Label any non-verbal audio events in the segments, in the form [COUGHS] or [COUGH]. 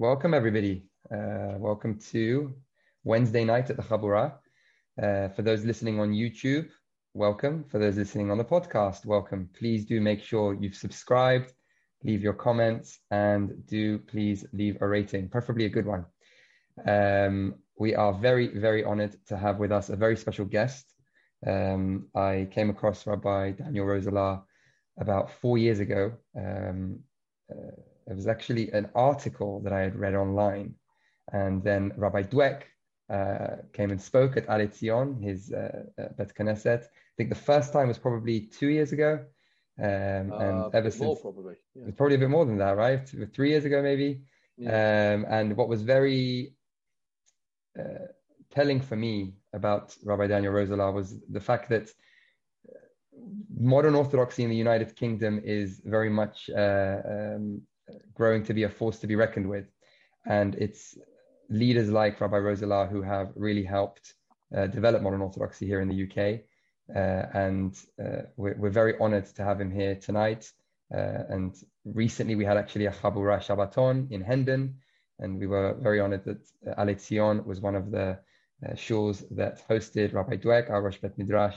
Welcome, everybody. Uh, welcome to Wednesday night at the Chabura. Uh, for those listening on YouTube, welcome. For those listening on the podcast, welcome. Please do make sure you've subscribed, leave your comments, and do please leave a rating, preferably a good one. Um, we are very, very honored to have with us a very special guest. Um, I came across Rabbi Daniel Roselaar about four years ago. Um, uh, it was actually an article that I had read online. And then Rabbi Dweck uh, came and spoke at Ale Zion, his uh, uh, Bet Knesset. I think the first time was probably two years ago. Um, and uh, ever since, more probably. Yeah. probably a bit more than that, right? Three years ago, maybe. Yeah. Um, and what was very uh, telling for me about Rabbi Daniel Roselaar was the fact that modern Orthodoxy in the United Kingdom is very much uh, um, growing to be a force to be reckoned with. And it's leaders like Rabbi Roselaar who have really helped uh, develop modern Orthodoxy here in the UK. Uh, and uh, we're, we're, very honored to have him here tonight. Uh, and recently we had actually a Chabura Shabbaton in Hendon. And we were very honored that uh, Ale Zion was one of the shuls that hosted Rabbi Dweck, our Rosh Bet Midrash,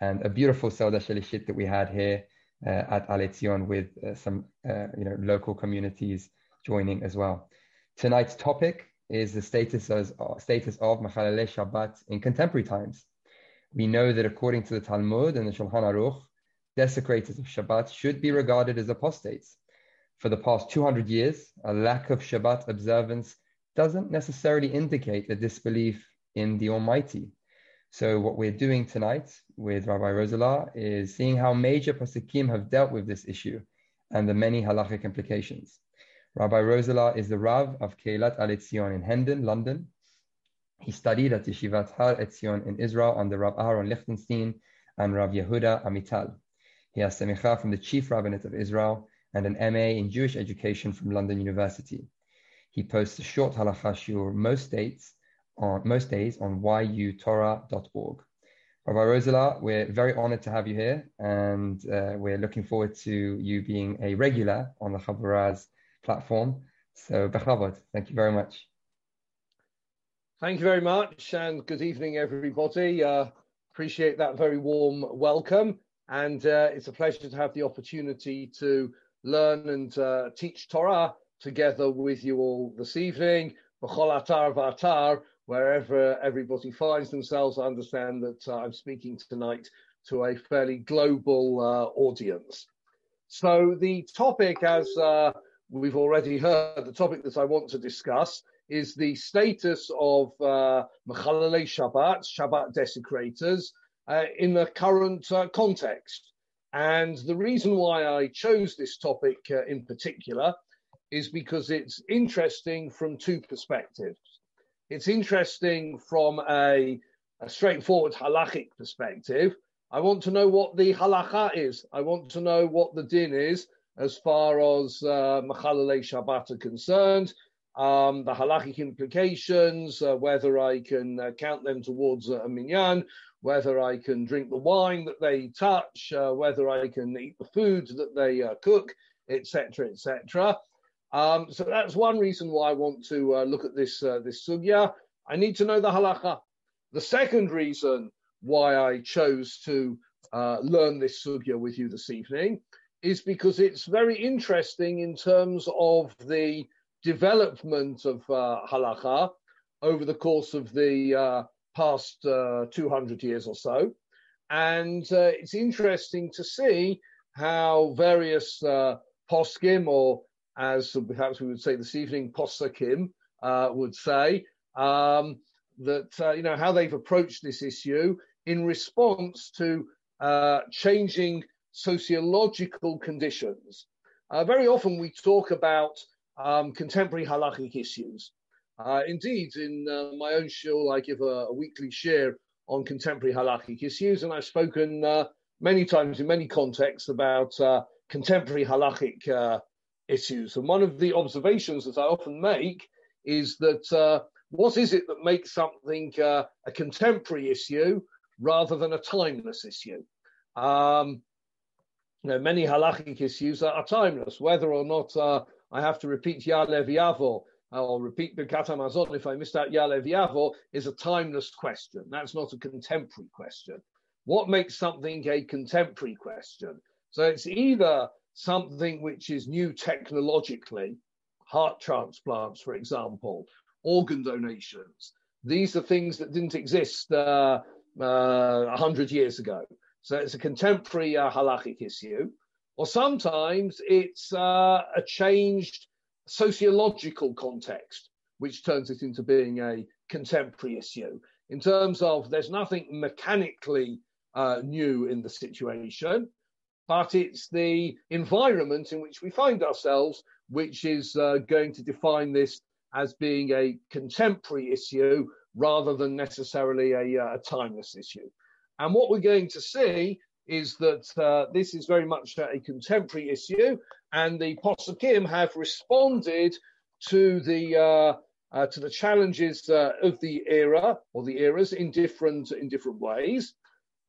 and a beautiful Seudah Shalishit that we had here at Ale Zion with uh, some uh, you know local communities joining as well. Tonight's topic is the status of, status of Machalele Shabbat in contemporary times. We know that according to the Talmud and the Shulchan Aruch, desecrators of Shabbat should be regarded as apostates. For the past 200 years, a lack of Shabbat observance doesn't necessarily indicate a disbelief in the Almighty. So what we're doing tonight with Rabbi Roselaar is seeing how major poskim have dealt with this issue and the many halachic implications. Rabbi Roselaar is the Rav of Kehillat Alei Tzion in Hendon, London. He studied at Yeshivat Har Etzion in Israel under Rav Aaron Lichtenstein and Rav Yehuda Amital. He has semicha from the chief rabbinate of Israel and an MA in Jewish education from London University. He posts a short halacha shiur most dates on most days on yutorah.org. Rabbi Roselaar, we're very honored to have you here, and uh, we're looking forward to you being a regular on the Chabura's platform. So, bechavod, thank you very much. Thank you very much, and good evening, everybody. Uh, appreciate that very warm welcome, and uh, it's a pleasure to have the opportunity to learn and uh, teach Torah together with you all this evening. B'chol atar v'atar, wherever everybody finds themselves. I understand that uh, I'm speaking tonight to a fairly global uh, audience. So the topic, as uh, we've already heard, the topic that I want to discuss is the status of uh, Shabbat, Shabbat desecrators, uh, in the current uh, context. And the reason why I chose this topic uh, in particular is because it's interesting from two perspectives. It's interesting from a, a straightforward halachic perspective. I want to know what the halacha is. I want to know what the din is as far as uh, Shabbat are concerned, um, the halachic implications, uh, whether I can uh, count them towards a minyan, whether I can drink the wine that they touch, uh, whether I can eat the food that they uh, cook, etc., etc. Um, so that's one reason why I want to uh, look at this uh, this sugya. I need to know the halacha. The second reason why I chose to uh, learn this sugya with you this evening is because it's very interesting in terms of the development of uh, halacha over the course of the uh, past uh, 200 years or so. And it's interesting to see how various poskim or as perhaps we would say this evening, Posakim uh, would say, um, that uh, you know how they've approached this issue in response to uh, changing sociological conditions. Uh, very often we talk about um, contemporary halachic issues. Uh, indeed, in uh, my own shul, I give a, a, weekly shiur on contemporary halachic issues, and I've spoken many times in many contexts about contemporary halachic issues. And one of the observations that I often make is that uh, what is it that makes something uh, a contemporary issue rather than a timeless issue? Um, you know, many halachic issues are, timeless, whether or not uh, I have to repeat Ya'aleh V'yavo I'll repeat Birkat Hamazon if I missed out Ya'aleh V'yavo, is a timeless question. That's not a contemporary question. What makes something a contemporary question? So it's either something which is new technologically, heart transplants, for example, organ donations. These are things that didn't exist uh, uh, 100 years ago. So it's a contemporary uh, halachic issue. Or sometimes it's uh, a changed sociological context, which turns it into being a contemporary issue. In terms of there's nothing mechanically uh, new in the situation, but it's the environment in which we find ourselves which is uh, going to define this as being a contemporary issue rather than necessarily a, uh, a timeless issue. And what we're going to see is that uh, this is very much a contemporary issue, and the Possukim have responded to the uh, uh, to the challenges uh, of the era or the eras in different in different ways.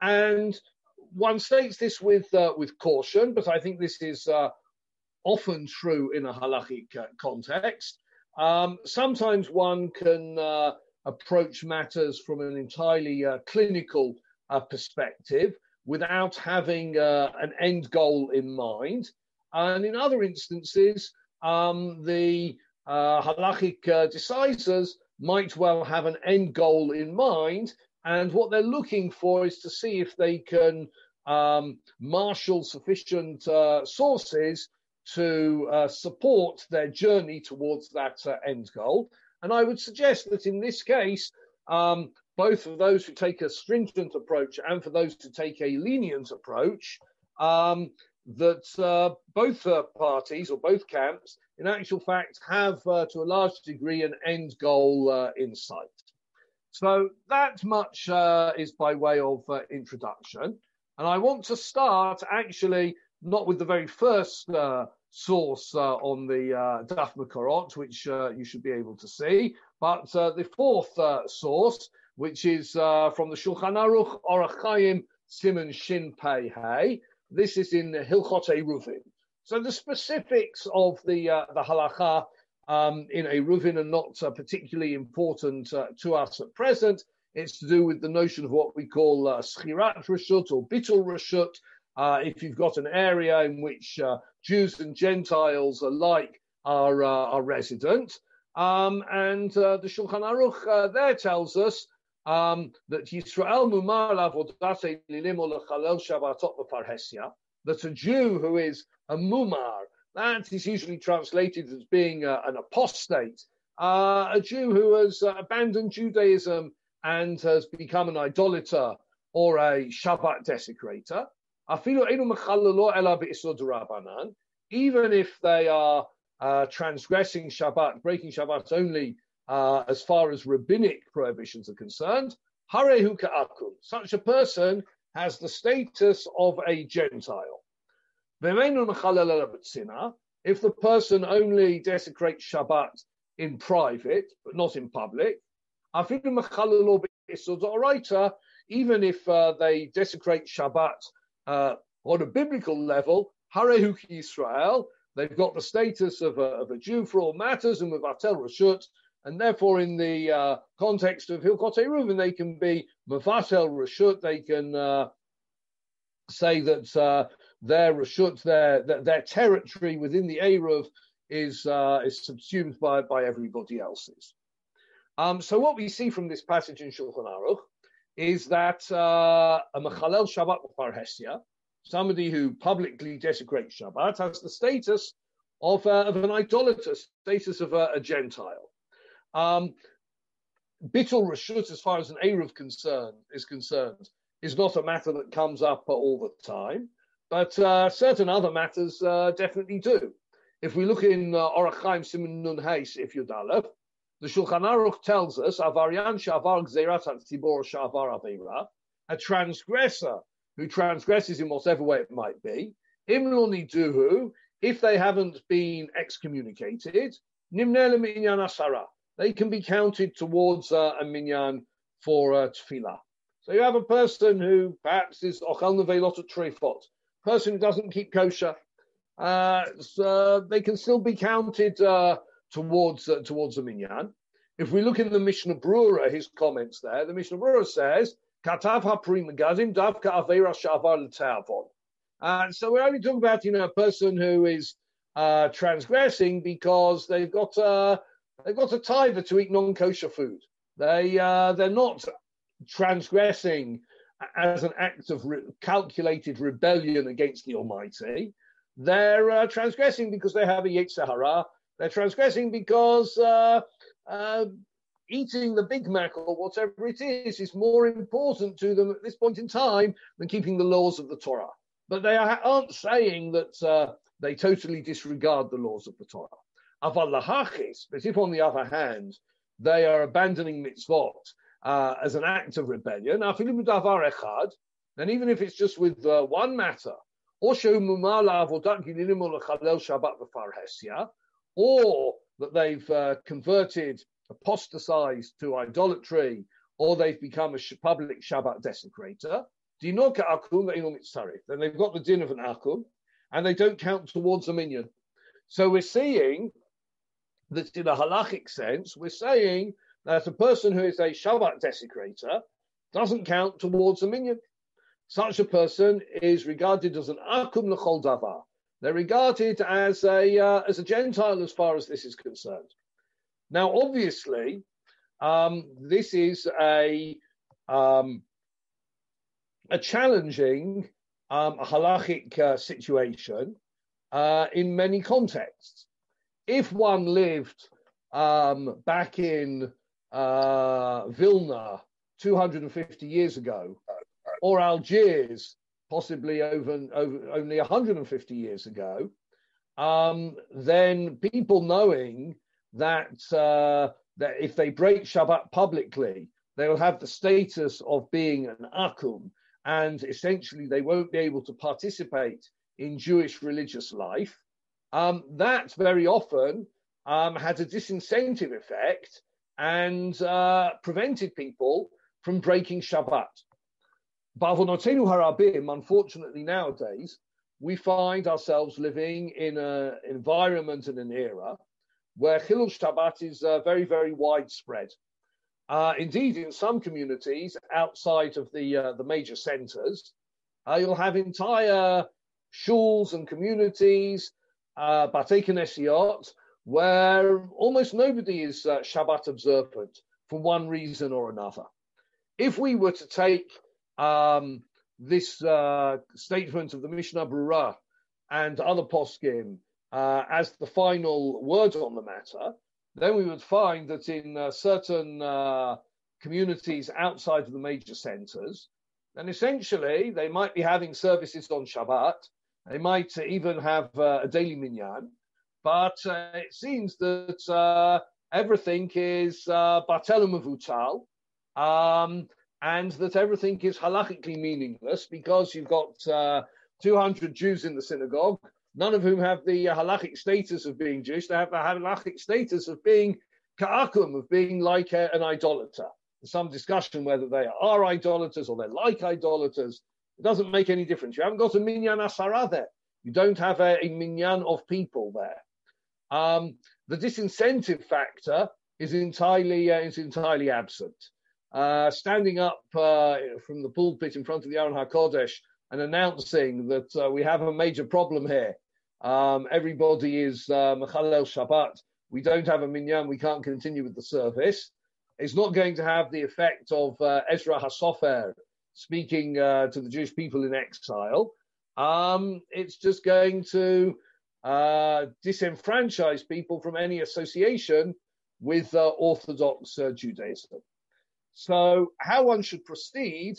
And one states this with uh, with caution, but I think this is uh, often true in a halachic context. Um, sometimes one can approach matters from an entirely clinical perspective without having uh, an end goal in mind. And in other instances, um, the uh, halachic uh, decisors might well have an end goal in mind. And what they're looking for is to see if they can um, marshal sufficient uh, sources to uh, support their journey towards that uh, end goal. And I would suggest that in this case, um, both for those who take a stringent approach and for those who take a lenient approach, um, that uh, both uh, parties or both camps, in actual fact, have uh, to a large degree an end goal uh, in sight. So that much uh, is by way of uh, introduction. And I want to start actually not with the very first source on the uh, Daf Makorot, which you should be able to see, but the fourth source, which is uh, from the Shulchan Aruch Orach Chaim Simon Shin Pei Hey. This is in Hilchot Eruvin. So the specifics of the uh, the halacha um, in Eruvin are not uh, particularly important uh, to us at present. It's to do with the notion of what we call uh, schirat reshut or bitul reshut. Uh, if you've got an area in which uh, Jews and Gentiles alike are uh, are resident, um, and the Shulchan Aruch there tells us um, that Yisrael mumar lavodate that a Jew who is a mumar, that is usually translated as being a, an apostate, uh, a Jew who has uh, abandoned Judaism and has become an idolater or a Shabbat desecrator, even if they are uh, transgressing Shabbat, breaking Shabbat only uh, as far as rabbinic prohibitions are concerned. Such a person has the status of a Gentile. If the person only desecrates Shabbat in private, but not in public, even if uh, they desecrate Shabbat uh, on a biblical level, Harehu Israel, they've got the status of a, of a Jew for all matters, and with Atel Rashut, and therefore, in the uh, context of Hilchot Eruvin, they can be Mafatel Rashut, they can uh, say that uh, their Rashut, their, their, their, territory within the Eruv is, uh, is subsumed by, by everybody else's. Um, so, what we see from this passage in Shulchan Aruch is that uh, a Mechalel Shabbat Parhesia, somebody who publicly desecrates Shabbat, has the status of, uh, of an idolater, status of a, a Gentile. Um, Bittul Rashut, as far as an Eruv concern is concerned, is not a matter that comes up all the time, but uh, certain other matters uh, definitely do. If we look in uh, Orach Chaim Simon Nun Heis, if you Yudalev, the Shulchan Aruch tells us, Avarian Shavar Gzerat Tibor Shavar Avera, a transgressor who transgresses in whatever way it might be, Imloni Duhu, if they haven't been excommunicated, Nimnele Minyan Asara, they can be counted towards uh, a minyan for uh, tefillah. So you have a person who perhaps is ochel nevelot trefot, person who doesn't keep kosher. Uh, so they can still be counted uh, towards uh, towards the minyan. If we look in the Mishnah Brura, his comments there, the Mishnah Brura says, "Katav hapri megadim davka avera shavar l'tavon." And so we're only talking about you know a person who is uh, transgressing because they've got a they've got a tithe to eat non-kosher food. They uh, they're not transgressing as an act of re- calculated rebellion against the Almighty. They're uh, transgressing because they have a Yetzer Hara. They're transgressing because uh, uh, eating the Big Mac or whatever it is is more important to them at this point in time than keeping the laws of the Torah. But they aren't saying that uh, they totally disregard the laws of the Torah. Aval lahachis, but if on the other hand they are abandoning mitzvot uh, as an act of rebellion, then even if it's just with uh, one matter, or or that they've uh, converted, apostatized to idolatry, or they've become a public Shabbat desecrator, then they've got the din of an akum, and they don't count towards the minyan. So we're seeing that in a halachic sense, we're saying that a person who is a Shabbat desecrator doesn't count towards the minyan. Such a person is regarded as an akum l'chol davar. They're regarded as a uh, as a Gentile as far as this is concerned. Now, obviously, um, this is a um, a challenging um, a halachic uh, situation uh, in many contexts. If one lived um, back in uh, Vilna 250 years ago, or Algiers possibly over, over only 150 years ago, um, then people knowing that uh, that if they break Shabbat publicly, they will have the status of being an akum, and essentially they won't be able to participate in Jewish religious life. Um, that very often um, had a disincentive effect and uh, prevented people from breaking Shabbat. Unfortunately nowadays, we find ourselves living in an environment and an era where Chilul Shabbat is uh, very, very widespread. Uh, indeed, in some communities outside of the uh, the major centres, uh, you'll have entire shuls and communities, uh, batei where almost nobody is uh, Shabbat observant for one reason or another. If we were to take um, this uh, statement of the Mishnah Brura and other poskim uh, as the final word on the matter, then we would find that in uh, certain uh, communities outside of the major centres, then essentially they might be having services on Shabbat. They might even have uh, a daily minyan, but uh, it seems that everything is uh, batelum um, and that everything is halachically meaningless because you've got uh, 200 Jews in the synagogue none of whom have the halachic status of being Jewish. They have the halachic status of being ka'akum, of being like a, an idolater. There's some discussion whether they are idolaters or they're like idolaters. It doesn't make any difference. You haven't got a minyan asara there. You don't have a, a minyan of people there. Um, the disincentive factor is entirely uh, is entirely absent. Uh, standing up uh, from the pulpit in front of the Aron HaKodesh and announcing that uh, we have a major problem here um, everybody is uh, Mechalel Shabbat. We don't have a minyan. We can't continue with the service. It's not going to have the effect of uh, Ezra Hasofer speaking uh, to the Jewish people in exile. Um, it's just going to disenfranchise people from any association with Orthodox Judaism. So, how one should proceed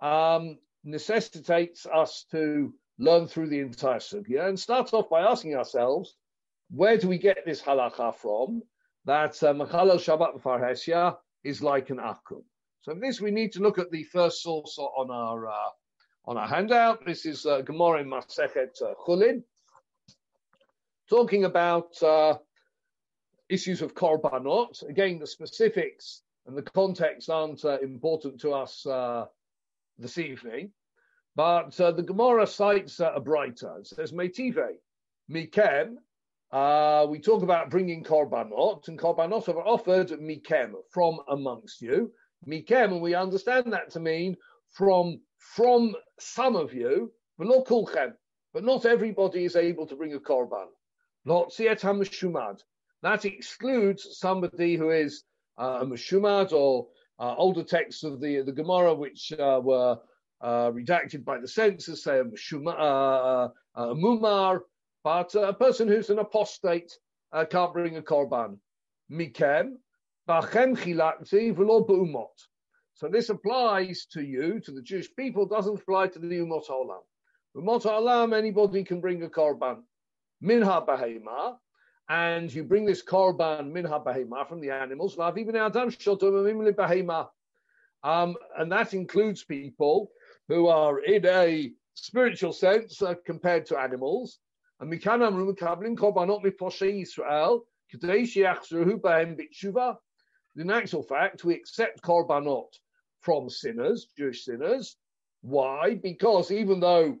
um, necessitates us to learn through the entire sugya and start off by asking ourselves, where do we get this halacha from? That uh, Mechalel Shabbat Farhesia is like an akum. So this, we need to look at the first source on our uh, on our handout. This is uh, Gemara in Masechet uh, Chulin, talking about uh, issues of korbanot. Again, the specifics and the contexts aren't uh, important to us uh, this evening. But uh, the Gemara cites uh, a baraita. It says, Meitive, Mikem, uh, we talk about bringing korbanot, and korbanot are offered mikem, from amongst you. Mikem, and we understand that to mean from from some of you, but not kulchem. But not everybody is able to bring a korban. Not siet hamashumad. That excludes somebody who is a mashumad or uh, older texts of the the Gemara which uh, were uh, redacted by the censors, say a, mashuma, uh, uh, a mumar, but a person who's an apostate can't bring a korban. Mikem, bachem chilakti v'lo b'umot. So this applies to you, to the Jewish people, doesn't apply to the umot olam. Umot olam, anybody can bring a korban. Minha behema, and you bring this korban minha behema from the animals, um, and that includes people who are in a spiritual sense uh, compared to animals. And mikanam rumakablin korbanot miposhe Israel kadesh yachzeruhu behem bitshuva. In actual fact, we accept korbanot from sinners, Jewish sinners. Why? Because even though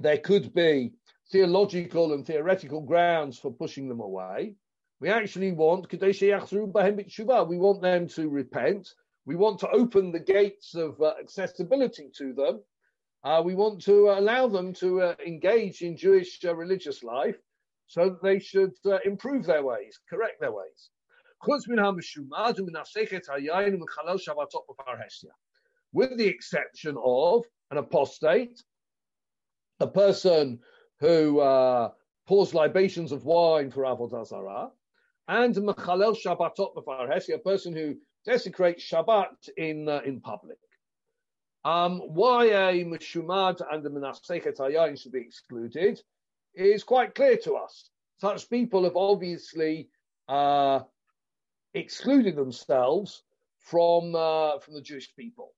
there could be theological and theoretical grounds for pushing them away, we actually want we want them to repent. We want to open the gates of uh, accessibility to them uh, we want to allow them to uh, engage in Jewish uh, religious life so that they should uh, improve their ways, correct their ways. With the exception of an apostate, a person who uh, pours libations of wine for Avodah Zarah, and Mechalel Shabbatot Mefarhesia, a person who desecrates Shabbat in, uh, in public. Um, why a Meshumad and the Menasechet Hayayin should be excluded is quite clear to us. Such people have obviously uh, excluded themselves from uh, from the Jewish people.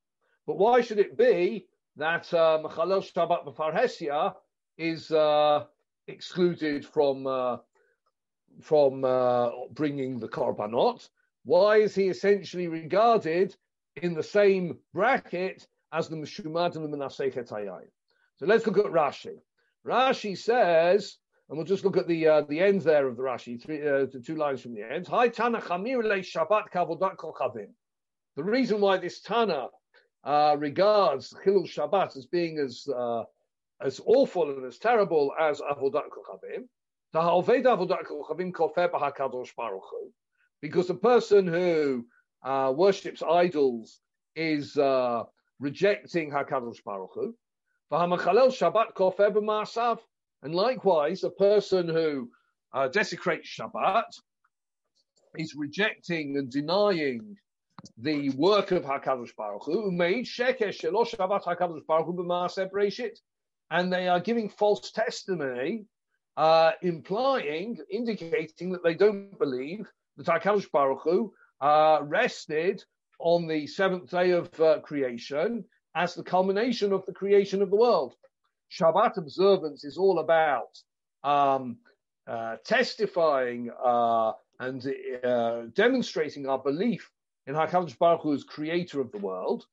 But why should it be that uh, Mechalel Shabbat B'Farhesia is uh, excluded from uh, from uh, bringing the korbanot? Why is he essentially regarded in the same bracket as the Meshumad and the Hayayin. So let's look at Rashi. Rashi says, and we'll just look at the uh, the end there of the Rashi, three, uh, two lines from the end. Hi Tana Shabbat Kavodat Kochavim. The reason why this Tana uh, regards Chilul Shabbat as being as uh, as awful and as terrible as Avodat Kochavim, because a person who uh, worships idols is uh, rejecting Hakadosh Baruch Hu. Shabbat kofer And likewise, a person who uh, desecrates Shabbat is rejecting and denying the work of Hakadosh Baruch Hu. Made shekesh shelo Shabbat Hakadosh Baruch Hu b'maaseh Bereshit, and they are giving false testimony, uh, implying, indicating that they don't believe that Hakadosh Baruch Hu uh, rested on the seventh day of uh, creation as the culmination of the creation of the world. Shabbat observance is all about um, uh, testifying uh, and uh, demonstrating our belief in HaKadosh Baruch Hu as creator of the world.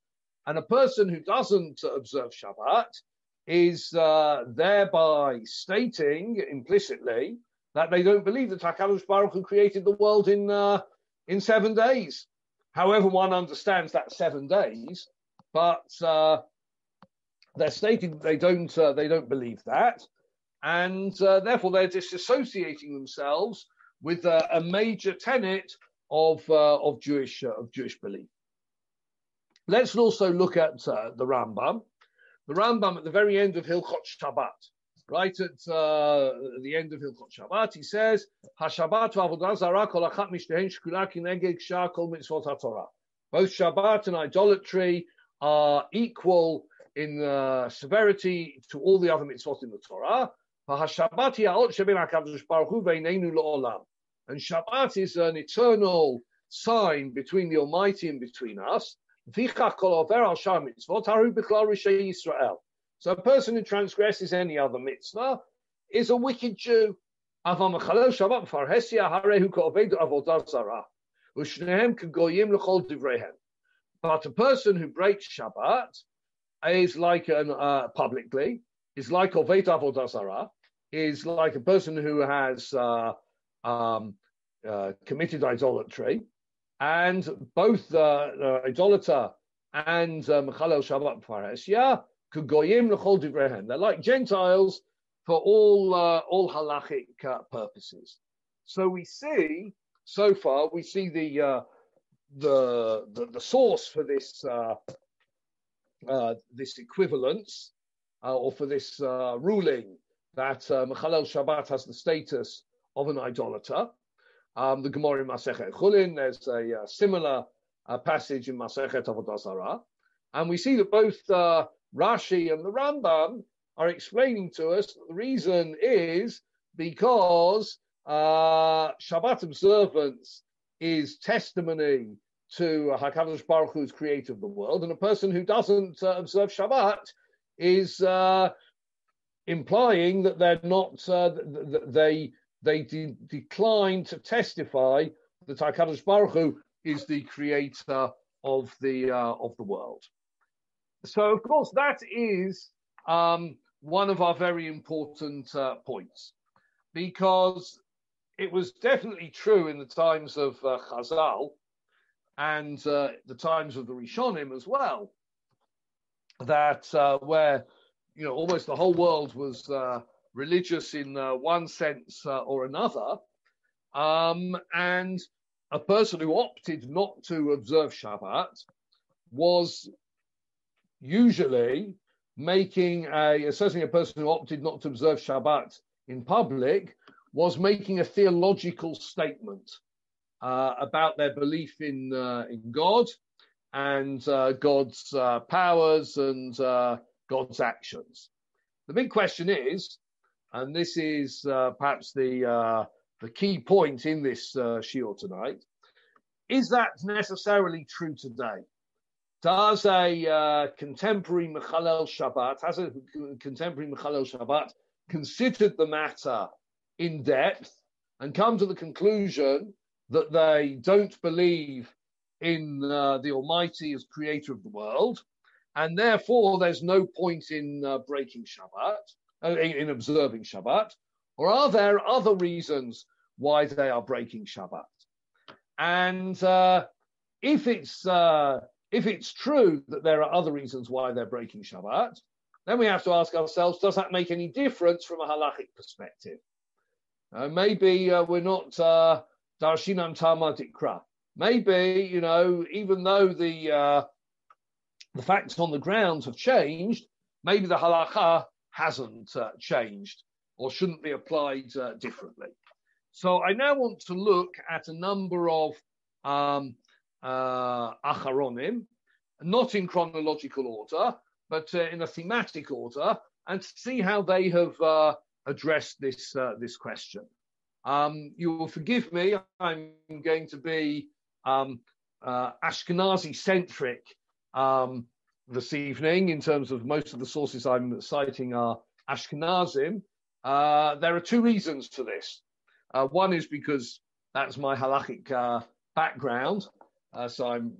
And a person who doesn't observe Shabbat is uh, thereby stating implicitly that they don't believe that HaKadosh Baruch Hu created the world in, uh, in seven days. However, one understands that seven days, but uh, they're stating they don't uh, they don't believe that, and uh, therefore they're disassociating themselves with a major tenet of uh, of Jewish of Jewish belief. Let's also look at the Rambam. The Rambam at the very end of Hilchot Shabbat right at uh, the end of Hilchot Shabbat, he says, "Hashabbat mitzvot haTorah." Both Shabbat and idolatry are equal in uh, severity to all the other mitzvot in the Torah. And Shabbat is an eternal sign between the Almighty and between us. So a person who transgresses any other mitzvah is a wicked Jew. But a person who breaks Shabbat is like an uh, publicly is like Ovet Avodah Zarah, is like a person who has uh, um, uh, committed idolatry, and both the idolater and Mechalel Shabbat Parasya Kugoyim L'chol Divrehen. They're like Gentiles for all uh, all halachic uh, purposes. So we see so far we see the uh, the, the, the source for this uh, uh, this equivalence uh, or for this ruling that uh, Mechalel Shabbat has the status of an idolater. Um, the Gemara in Masechet Chulin, there's a similar passage in Masechet Avodah and we see that both Rashi and the Rambam are explaining to us that the reason is because uh, Shabbat observance is testimony to Hakadosh Baruch Hu's creator of the world, and a person who doesn't uh, observe Shabbat is uh, implying that they're not uh, they they de- decline to testify that Hakadosh Baruch Hu is the creator of the uh, of the world. So, of course, that is um, one of our very important uh, points because it was definitely true in the times of uh, Chazal and uh, the times of the Rishonim as well that uh, where you know almost the whole world was uh, religious in uh, one sense or another, um, and a person who opted not to observe Shabbat was usually making a, certainly a person who opted not to observe Shabbat in public was making a theological statement uh, about their belief in uh, in God and uh, God's uh, powers and uh, God's actions. The big question is, and this is uh, perhaps the the key point in this uh, shiur tonight, is that necessarily true today? does a uh, contemporary Mechalel Shabbat, has a contemporary Mechalel Shabbat considered the matter in depth and come to the conclusion that they don't believe in uh, the Almighty as creator of the world, and therefore there's no point in uh, breaking Shabbat, uh, in, in, observing Shabbat, or are there other reasons why they are breaking Shabbat? And uh, if it's uh, if it's true that there are other reasons why they're breaking Shabbat, then we have to ask ourselves, does that make any difference from a halachic perspective? Uh, maybe uh, we're not uh, darshinam tamadikra. Maybe, you know, even though the uh, the facts on the ground have changed, maybe the halacha hasn't uh, changed or shouldn't be applied uh, differently. So I now want to look at a number of um, uh, acharonim, not in chronological order, but uh, in a thematic order, and see how they have uh, addressed this uh, this question. Um, you will forgive me. I'm going to be um, Ashkenazi centric um, this evening in terms of most of the sources I'm citing are Ashkenazim. Uh, there are two reasons for this. one is because that's my halachic background. Uh, so I'm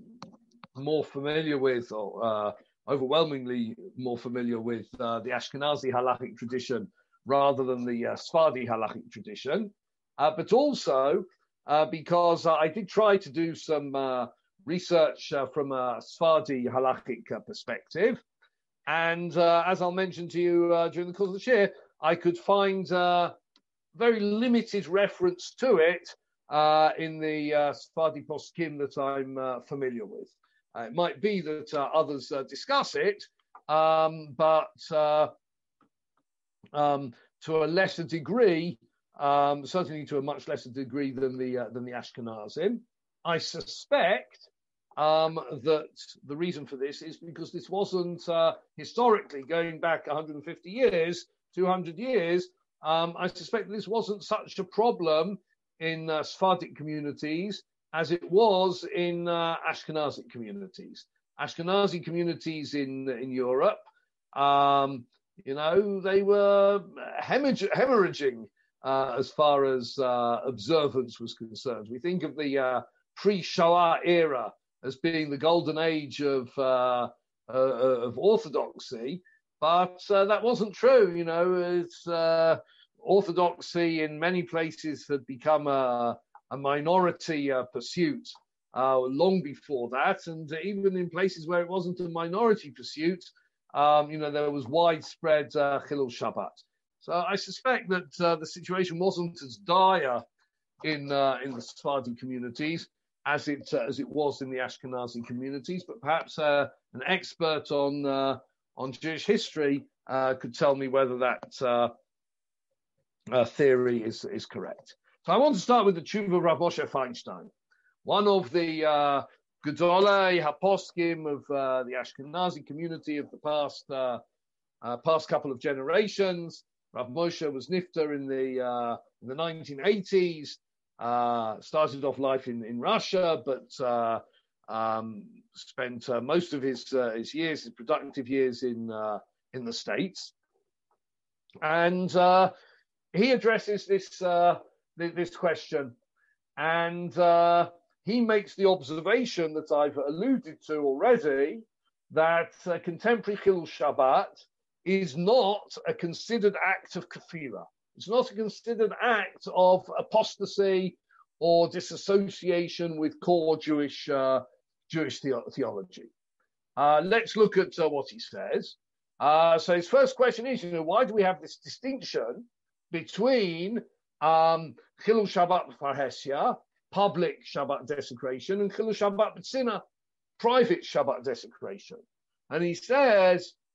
more familiar with, or uh, overwhelmingly more familiar with uh, the Ashkenazi halachic tradition rather than the uh, Sephardi halachic tradition. Uh, but also uh, because I did try to do some research from a Sephardi halachic perspective. And as I'll mention to you during the course of the year, I could find very limited reference to it uh, in the uh, poskim that I'm uh, familiar with. Uh, it might be that uh, others uh, discuss it, um, but um, to a lesser degree, um, certainly to a much lesser degree than the than the Ashkenazim. I suspect um, that the reason for this is because this wasn't historically going back 150 years, 200 years. Um, I suspect this wasn't such a problem in uh, Sephardic communities as it was in uh, Ashkenazi communities. Ashkenazi communities in in Europe, um, you know, they were hemorrhaging uh, as far as uh, observance was concerned. We think of the uh, pre-Shoah era as being the golden age of uh, of orthodoxy, but that wasn't true. You know, it's orthodoxy in many places had become a, a minority uh, pursuit uh, long before that, and even in places where it wasn't a minority pursuit, um, you know, there was widespread uh, Chilul Shabbat. So I suspect that uh, the situation wasn't as dire in uh, in the Sephardi communities as it uh, as it was in the Ashkenazi communities, but perhaps uh, an expert on uh, on Jewish history uh, could tell me whether that theory is is correct. So I want to start with the Tshuva of Rav Moshe Feinstein, one of the uh, Gedolei Haposkim of uh, the Ashkenazi community of the past uh, uh, past couple of generations. Rav Moshe was nifter in the uh, in the 1980s. Uh, started off life in, in Russia, but uh, um, spent most of his his years, his productive years in in the states. And he addresses this this question, and he makes the observation that I've alluded to already that uh, contemporary Chilul Shabbat is not a considered act of kafira. It's not a considered act of apostasy or disassociation with core Jewish uh, Jewish the- theology. Uh, let's look at uh, what he says. Uh, so his first question is, you know, why do we have this distinction between um, Chilul Shabbat Farhesia public Shabbat desecration, and Chilul Shabbat B'tzina, private Shabbat desecration. And he says,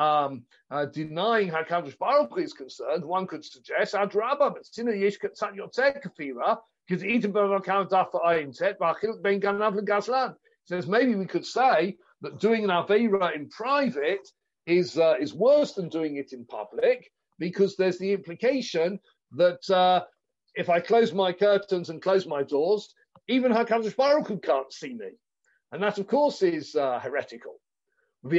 um, uh, denying HaKadosh Baruch Hu is concerned, one could suggest Adrabah, but Sinna Yesh Katzat Yotzeh Kafira, because Eden Bavakam Dafa Ayin Tet, Bachil Ben Ganav Gaslan. Says maybe we could say that doing an Aveira in private is uh, is worse than doing it in public because there's the implication that uh, if I close my curtains and close my doors, even HaKadosh Baruch Hu can't see me. And that, of course, is uh, heretical. So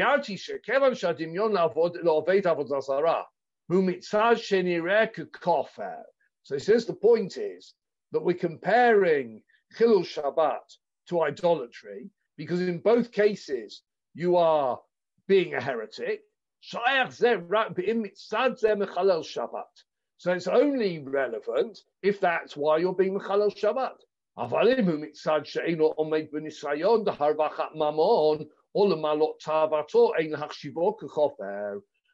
he says the point is that we're comparing Chilul Shabbat to idolatry because in both cases you are being a heretic. So it's only relevant if that's why you're being Mechalel Shabbat. Er.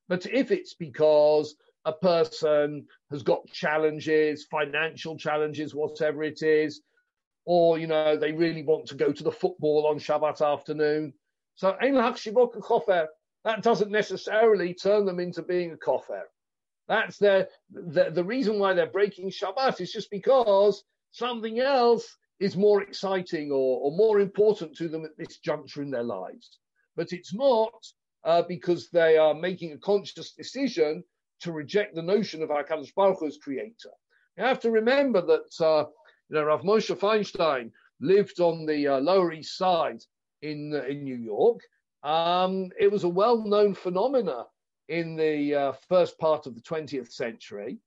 But if it's because a person has got challenges, financial challenges, whatever it is, or you know they really want to go to the football on Shabbat afternoon, so er, that doesn't necessarily turn them into being a kofer. That's the, the reason why they're breaking Shabbat is just because something else is more exciting or, or more important to them at this juncture in their lives. But it's not uh, because they are making a conscious decision to reject the notion of HaKadosh Baruch Hu as creator. You have to remember that uh, you know, Rav Moshe Feinstein lived on the uh, Lower East Side in, uh, in New York. Um, it was a well-known phenomena in the uh, first part of the 20th century.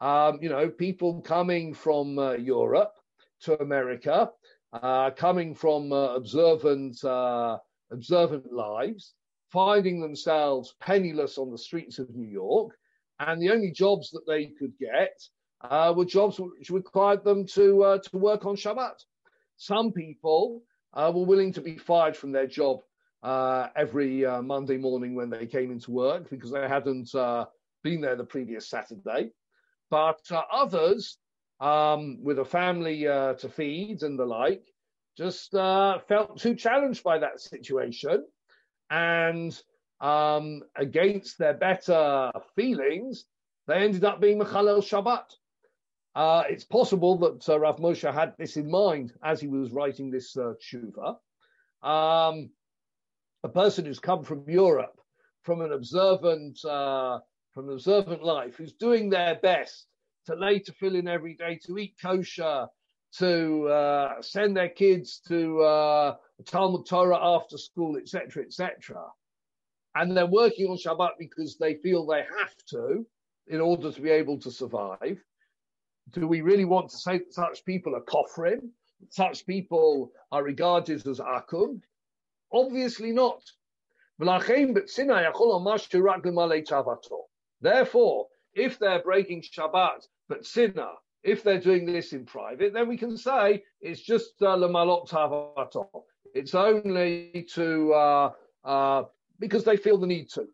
Um, you know, people coming from uh, Europe to America, uh, coming from uh, observant uh, observant lives, finding themselves penniless on the streets of New York, and the only jobs that they could get uh, were jobs which required them to to work on Shabbat. Some people were willing to be fired from their job uh, every uh, Monday morning when they came into work because they hadn't uh, been there the previous Saturday. But uh, others, um, with a family uh, to feed and the like, just uh, felt too challenged by that situation. And um, against their better feelings, they ended up being Mechalel Shabbat. it's possible that Rav Moshe had this in mind as he was writing this uh, tshuva. Um, a person who's come from Europe, from an observant, uh, from an observant life, who's doing their best to lay tefillin every day, to eat kosher, to uh, send their kids to uh, Talmud Torah after school, etc., etc. And they're working on Shabbat because they feel they have to in order to be able to survive. Do we really want to say that such people are kofrim? Such people are regarded as akum? Obviously not. Therefore, if they're breaking Shabbat, but sinner, if they're doing this in private, then we can say it's just uh, lemalot tavato. It's only to uh, uh, because they feel the need to.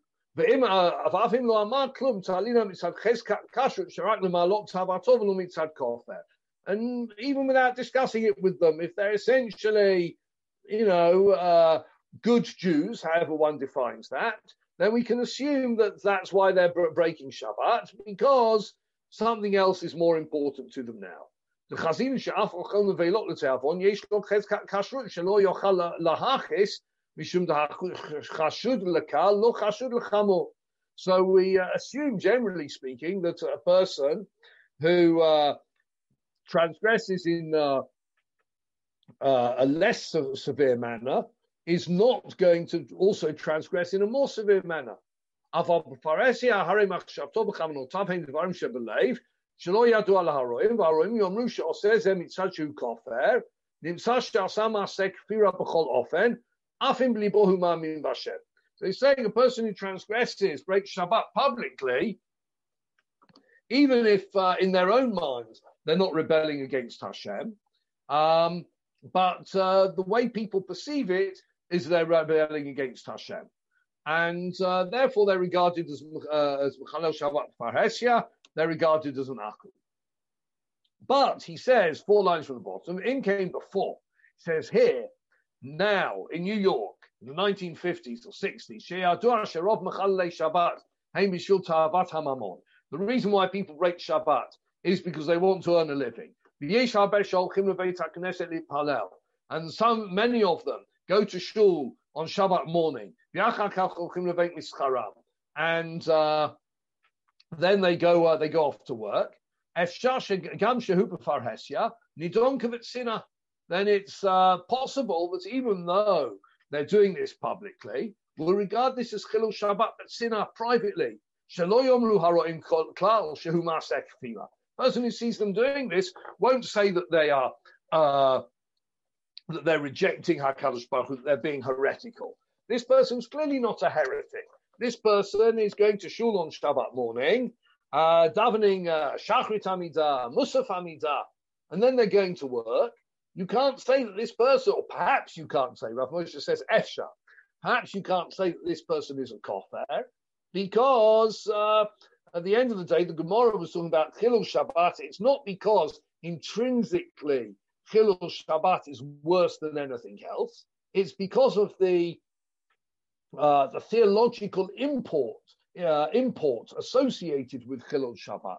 And even without discussing it with them, if they're essentially, you know, uh, good Jews, however one defines that, then we can assume that that's why they're breaking Shabbat because something else is more important to them now. So we uh, assume, generally speaking, that a person who uh, transgresses in uh, uh a less severe manner is not going to also transgress in a more severe manner. אבל בפרהסיה הרי מחשבתו בכוונותיו הם דברים שבלב, שלא ידעו על הרועים, והרועים יאמרו שעושה זה מצד שהוא כופר, נמצא שעשה מעשה כפירה בכל אופן, אף אם בליבו הוא מאמין בהשם. So he's saying a person who transgresses, breaks Shabbat publicly, even if uh, in their own minds they're not rebelling against Hashem, um, but uh, the way people perceive it is they're rebelling against Hashem and uh, therefore they're regarded as uh, as Mechalel Shabbat Parhesia, they're regarded as an Akum. But he says, four lines from the bottom, in came before. He says here, now in New York, in the 1950s or 60s, Shabbat, the reason why people break Shabbat is because they want to earn a living. And some, many of them go to shul on Shabbat morning and uh, then they go uh, they go off to work. Then it's uh, possible that even though they're doing this publicly, we'll regard this as chilul Shabbat but sinah privately. Person who sees them doing this won't say that they are uh, that they're rejecting Hakadosh Baruch that they're being heretical. This person's clearly not a heretic. This person is going to shul on Shabbat morning, uh, davening uh, Shachrit Amidah, Musaf Amidah, and then they're going to work. You can't say that this person, or perhaps you can't say, Rav Moshe says Esha, perhaps you can't say that this person is a kofar, because uh, at the end of the day, the Gemara was talking about Chilul Shabbat. It's not because intrinsically Chilul Shabbat is worse than anything else. It's because of the uh, the theological import uh, import associated with Chilul Shabbat.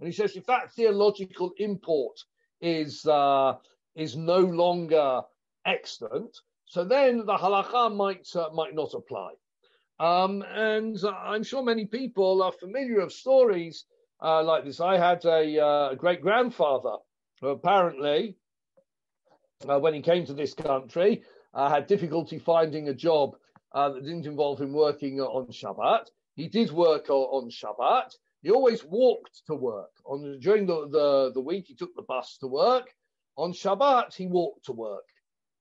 And he says if that theological import is uh, is no longer extant, so then the halacha might uh, might not apply. Um, and I'm sure many people are familiar of stories uh, like this. I had a, uh, great grandfather who apparently, when he came to this country, had difficulty finding a job uh, that didn't involve him working on Shabbat. He did work on, Shabbat. He always walked to work. On during the, the, the week, he took the bus to work. On Shabbat, he walked to work.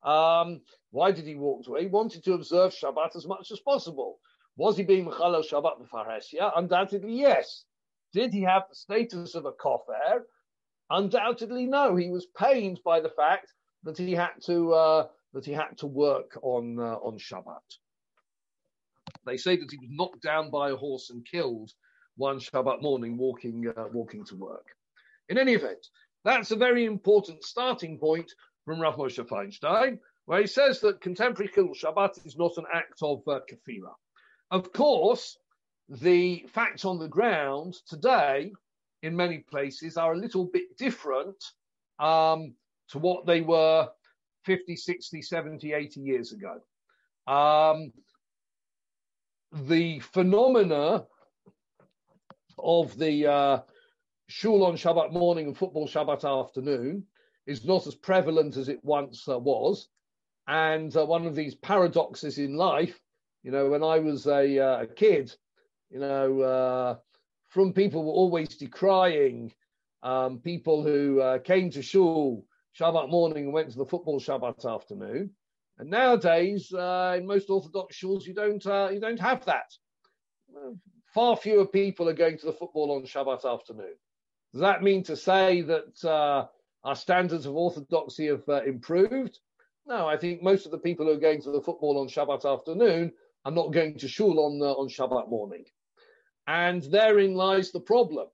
Um, why did he walk to work? He wanted to observe Shabbat as much as possible. Was he being Mechalel Shabbat Mefaresia? Undoubtedly, yes. Did he have the status of a kofar? Undoubtedly, no. He was pained by the fact that he had to uh, that he had to work on uh, on Shabbat. They say that he was knocked down by a horse and killed one Shabbat morning walking uh, walking to work. In any event, that's a very important starting point from Rav Moshe Feinstein, where he says that contemporary Chilul Shabbat is not an act of uh, kafira. Of course, the facts on the ground today in many places are a little bit different um, to what they were 50, 60, 70, 80 years ago. Um, the phenomena of the uh, shul on Shabbat morning and football Shabbat afternoon is not as prevalent as it once uh, was. And uh, one of these paradoxes in life, you know, when I was a, uh, kid, you know, uh, from people were always decrying um, people who uh, came to shul Shabbat morning and went to the football Shabbat afternoon. And nowadays, uh, in most Orthodox shuls, you don't you don't have that. Far fewer people are going to the football on Shabbat afternoon. Does that mean to say that uh, our standards of orthodoxy have uh, improved? No, I think most of the people who are going to the football on Shabbat afternoon are not going to shul on uh, on Shabbat morning, and therein lies the problem.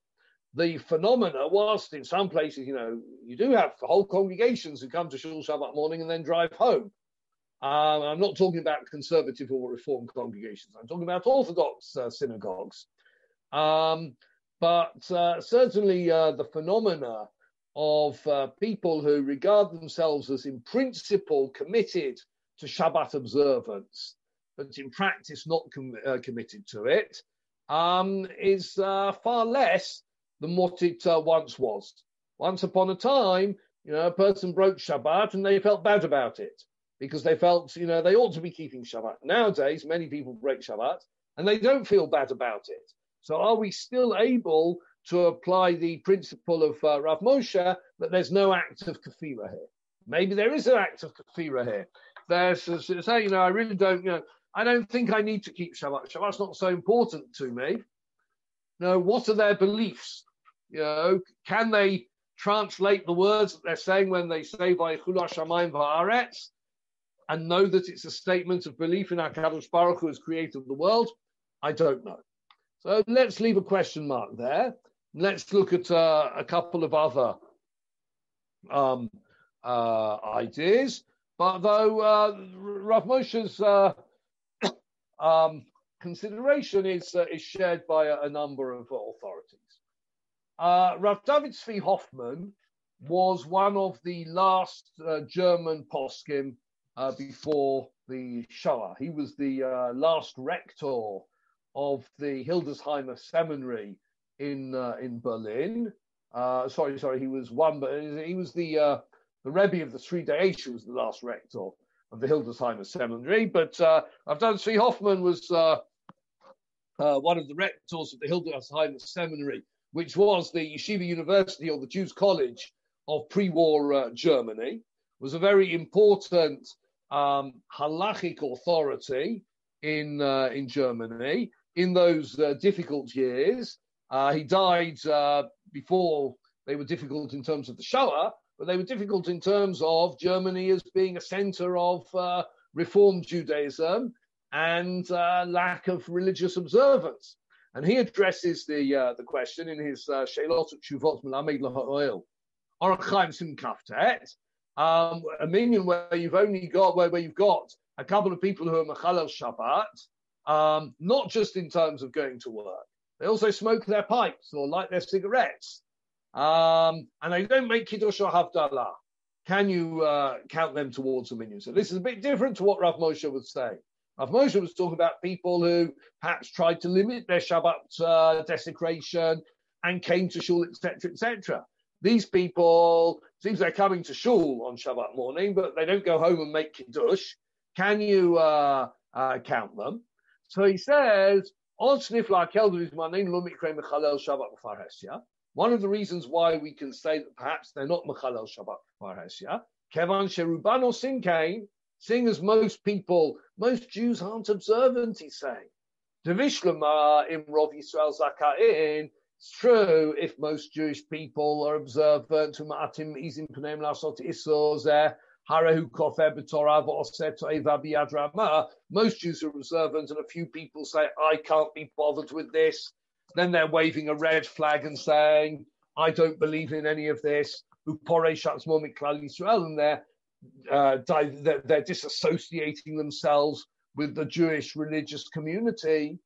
The phenomena, whilst in some places, you know, you do have whole congregations who come to shul Shabbat morning and then drive home. Um, I'm not talking about conservative or reform congregations. I'm talking about Orthodox uh, synagogues. Um, but uh, certainly uh, the phenomena of uh, people who regard themselves as in principle committed to Shabbat observance, but in practice not com- uh, committed to it, um, is uh, far less than what it uh, once was. Once upon a time, you know, a person broke Shabbat and they felt bad about it because they felt, you know, they ought to be keeping Shabbat. Nowadays, many people break Shabbat and they don't feel bad about it. So are we still able to apply the principle of uh, Rav Moshe that there's no act of kafira here? Maybe there is an act of kafira here. There's say, you know, I really don't, you know, I don't think I need to keep Shabbat. Shabbat's not so important to me. No, what are their beliefs? You know, can they translate the words that they're saying when they say Vayichulu Hashamayim Va'aretz and know that it's a statement of belief in HaKadosh Baruch Hu as creator of the world? I don't know. So let's leave a question mark there. Let's look at uh, a couple of other um, uh, ideas. But though uh, Rav Moshe's uh, [COUGHS] um, consideration is, uh, is shared by a, a, number of authorities. Uh, Rav David Zvi Hoffman was one of the last uh, German poskim uh, before the Shoah. He was the uh, last rector of the Hildesheimer Seminary in uh, in Berlin. Uh, sorry, sorry, he was one, but he was the the Rebbe of the Sridei Eish, was the last rector of the Hildesheimer Seminary. But uh, I've done. Zvi Hoffman was uh, uh, one of the rectors of the Hildesheimer Seminary, which was the Yeshiva University or the Jews College of pre-war uh, Germany. Was a very important um, halachic authority in in Germany in those uh, difficult years. Uh, he died uh, before they were difficult in terms of the Shoah, but they were difficult in terms of Germany as being a center of uh, Reform Judaism and uh, lack of religious observance. And he addresses the uh, the question in his Sheilot Shuvot Melamed Laha'oil, Orach Sim Kaftet, um, a minyan where you've only got where, where you've got a couple of people who are Machalel Shabbat, um, not just in terms of going to work. They also smoke their pipes or light their cigarettes. Um, and they don't make Kiddush or Havdalah. Can you uh, count them towards the minyan? So this is a bit different to what Rav Moshe would say. Rav Moshe was talking about people who perhaps tried to limit their Shabbat uh, desecration and came to shul, etc., etc. These people, seems they're coming to shul on Shabbat morning, but they don't go home and make kiddush. Can you uh, uh count them? So he says, one of the reasons why we can say that perhaps they're not Mechalel Shabbat Farhesya, Kevan Sherubano Sinkain, seeing as most people, most Jews aren't observant, he's saying. Devishlama in Rov Yisrael Zakain, it's true if most Jewish people are observant, Izim Lasot most Jews are observant, and a few people say, I can't be bothered with this. Then they're waving a red flag and saying, I don't believe in any of this. Uh, they're, they're disassociating themselves with the Jewish religious community.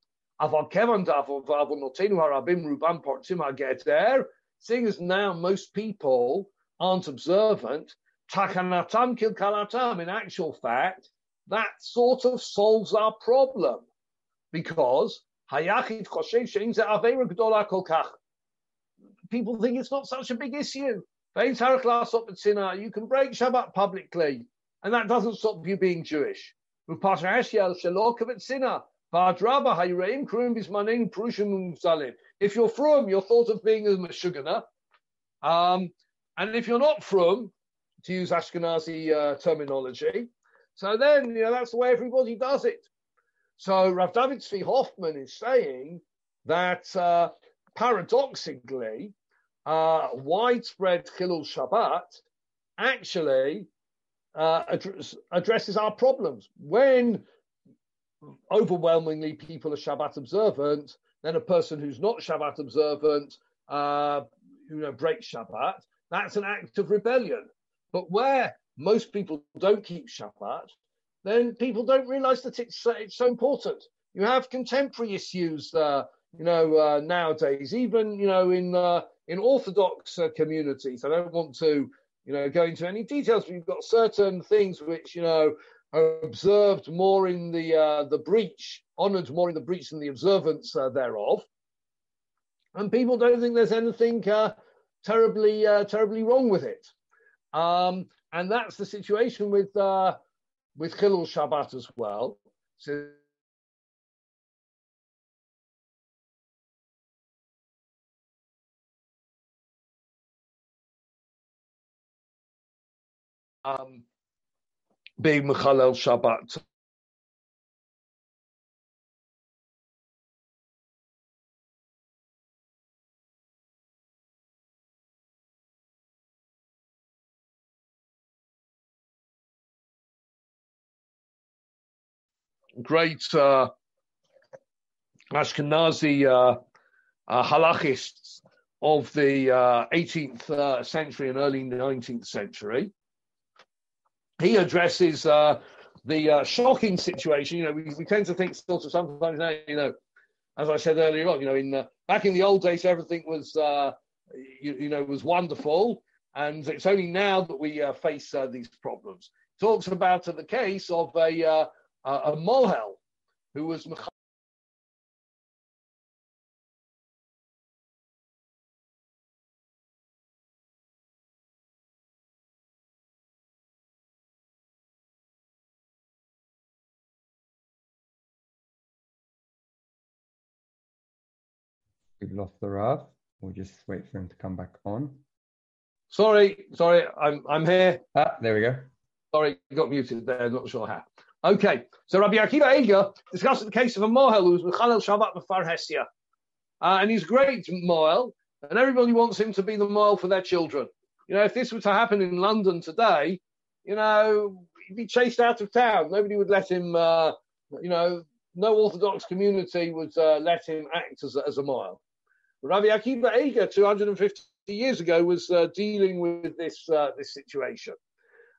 Seeing as now most people aren't observant, Takanatam kilkalatam. In actual fact, that sort of solves our problem because people think it's not such a big issue. You can break Shabbat publicly, and that doesn't stop you being Jewish. If you're from, you're thought of being a Meshugana. Um, and if you're not from, to use Ashkenazi uh, terminology, so then, you know, that's the way everybody does it. So Rav David Tzvi Hoffman is saying that uh, paradoxically, uh, widespread Chilul Shabbat actually uh, address, addresses our problems. When overwhelmingly people are Shabbat observant, then a person who's not Shabbat observant, uh, you know, breaks Shabbat. That's an act of rebellion. But where most people don't keep Shabbat, then people don't realize that it's, uh, it's so important. You have contemporary issues, uh, you know, uh, nowadays, even, you know, in, uh, in Orthodox uh, communities. I don't want to, you know, go into any details, but you've got certain things which, you know, are observed more in the, uh, the breach, honored more in the breach than the observance thereof. And people don't think there's anything terribly, terribly wrong with it. Um, and that's the situation with uh, with Chilul Shabbat as well. So um, being Mechalel Shabbat great uh, Ashkenazi uh, uh, halachists of the 18th uh, uh, century and early 19th century. He addresses uh, the uh, shocking situation. You know, we, we tend to think sort of sometimes now, you know, as I said earlier on, you know, in back in the old days, everything was, uh, you, you, know, was wonderful. And it's only now that we uh, face these problems. Talks about the case of a uh, a Mohel who was We've lost the Rav. We'll just wait for him to come back on. Sorry, sorry, I'm I'm here. Ah, there we go. Sorry, got muted there. Not sure how. Okay, so Rabbi Akiva Eiger discusses the case of a Mohel who's Mechalel Shabbat Mefar Hesia. Uh, and he's great Mohel, and everybody wants him to be the Mohel for their children. You know, if this were to happen in London today, you know, he'd be chased out of town. Nobody would let him, uh, you know, no Orthodox community would uh, let him act as a, as a Mohel. Rabbi Akiva Eiger, 250 years ago, was uh, dealing with this, uh, this situation.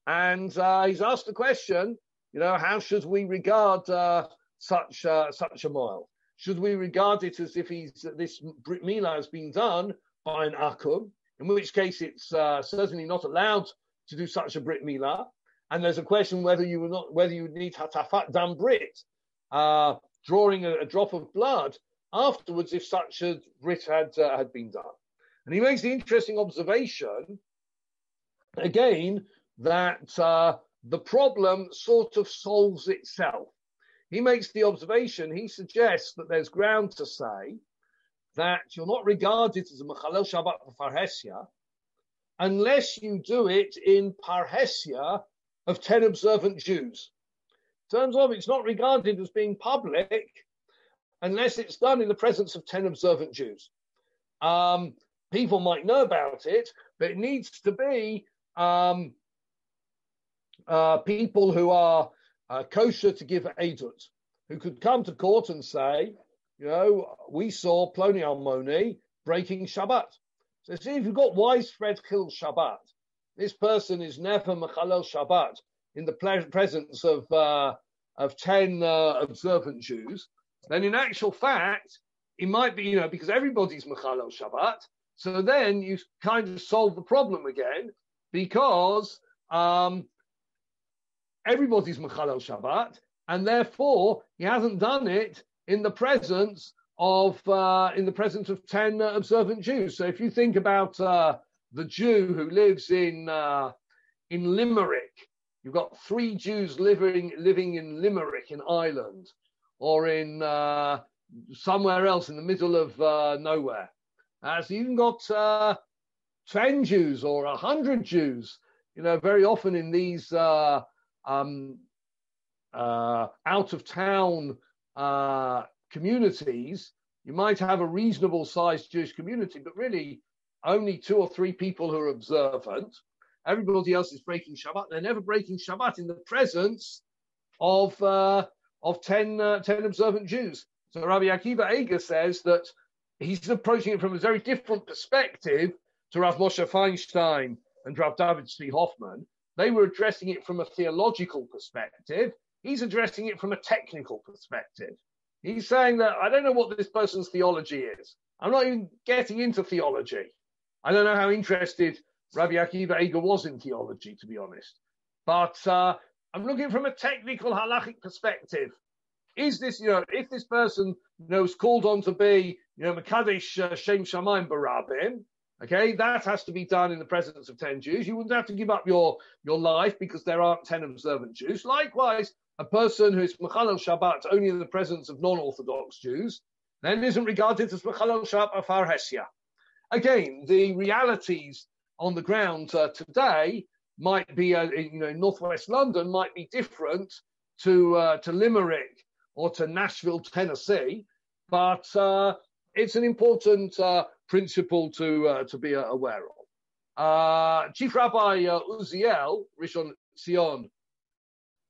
And uh, he's asked the question, you know, how should we regard uh, such uh, such a mohel? Should we regard it as if he's this Brit Milah has been done by an akum, in which case it's certainly not allowed to do such a Brit Milah, and there's a question whether you would not whether you would need hatafat dam Brit, uh, drawing a, a, drop of blood afterwards if such a writ had uh, had been done. And he makes the interesting observation again that uh, the problem sort of solves itself. He makes the observation, he suggests that there's ground to say that you're not regarded as a Mechalel Shabbat for Parhesia unless you do it in Parhesia of 10 observant Jews. In terms of it's not regarded as being public unless it's done in the presence of 10 observant Jews. Um, people might know about it, but it needs to be um, uh, people who are uh, kosher to give edut, who could come to court and say, you know, we saw Ploni Almoni breaking Shabbat. So see, if you've got widespread kill Shabbat, this person is never Mechalel Shabbat in the presence of uh, of ten uh, observant Jews, then in actual fact, it might be, you know, because everybody's Mechalel Shabbat. So then you kind of solve the problem again because um, everybody's Mechalel Shabbat, and therefore he hasn't done it in the presence of uh, in the presence of 10 uh, observant Jews. So if you think about uh, the Jew who lives in uh, in Limerick, you've got three Jews living living in Limerick in Ireland, or in uh, somewhere else in the middle of uh, nowhere. so you've got 10 Jews or 100 Jews. You know, very often in these um, out of town communities, you might have a reasonable sized Jewish community, but really only two or three people who are observant. Everybody else is breaking Shabbat. They're never breaking Shabbat in the presence of uh, of 10, uh, 10 observant Jews. So Rabbi Akiva Eiger says that he's approaching it from a very different perspective to Rav Moshe Feinstein and Rav David Tzvi Hoffman. They were addressing it from a theological perspective. He's addressing it from a technical perspective. He's saying that I don't know what this person's theology is. I'm not even getting into theology. I don't know how interested Rabbi Akiva Eiger was in theology, to be honest. But uh, I'm looking from a technical halachic perspective. Is this, you know, if this person, you know, is called on to be, you know, Makadesh uh, Shem Shamayim Barabim, okay, that has to be done in the presence of 10 Jews. You wouldn't have to give up your, your life because there aren't 10 observant Jews. Likewise, a person who is Mechalel Shabbat only in the presence of non-Orthodox Jews, then isn't regarded as Mechalel Shabbat Afar Hesia. Again, the realities on the ground uh, today might be, uh, you know, northwest London might be different to uh, to Limerick or to Nashville, Tennessee, but uh, it's an important uh, principle to uh, to be aware of. Chief Rabbi Uziel Rishon Sion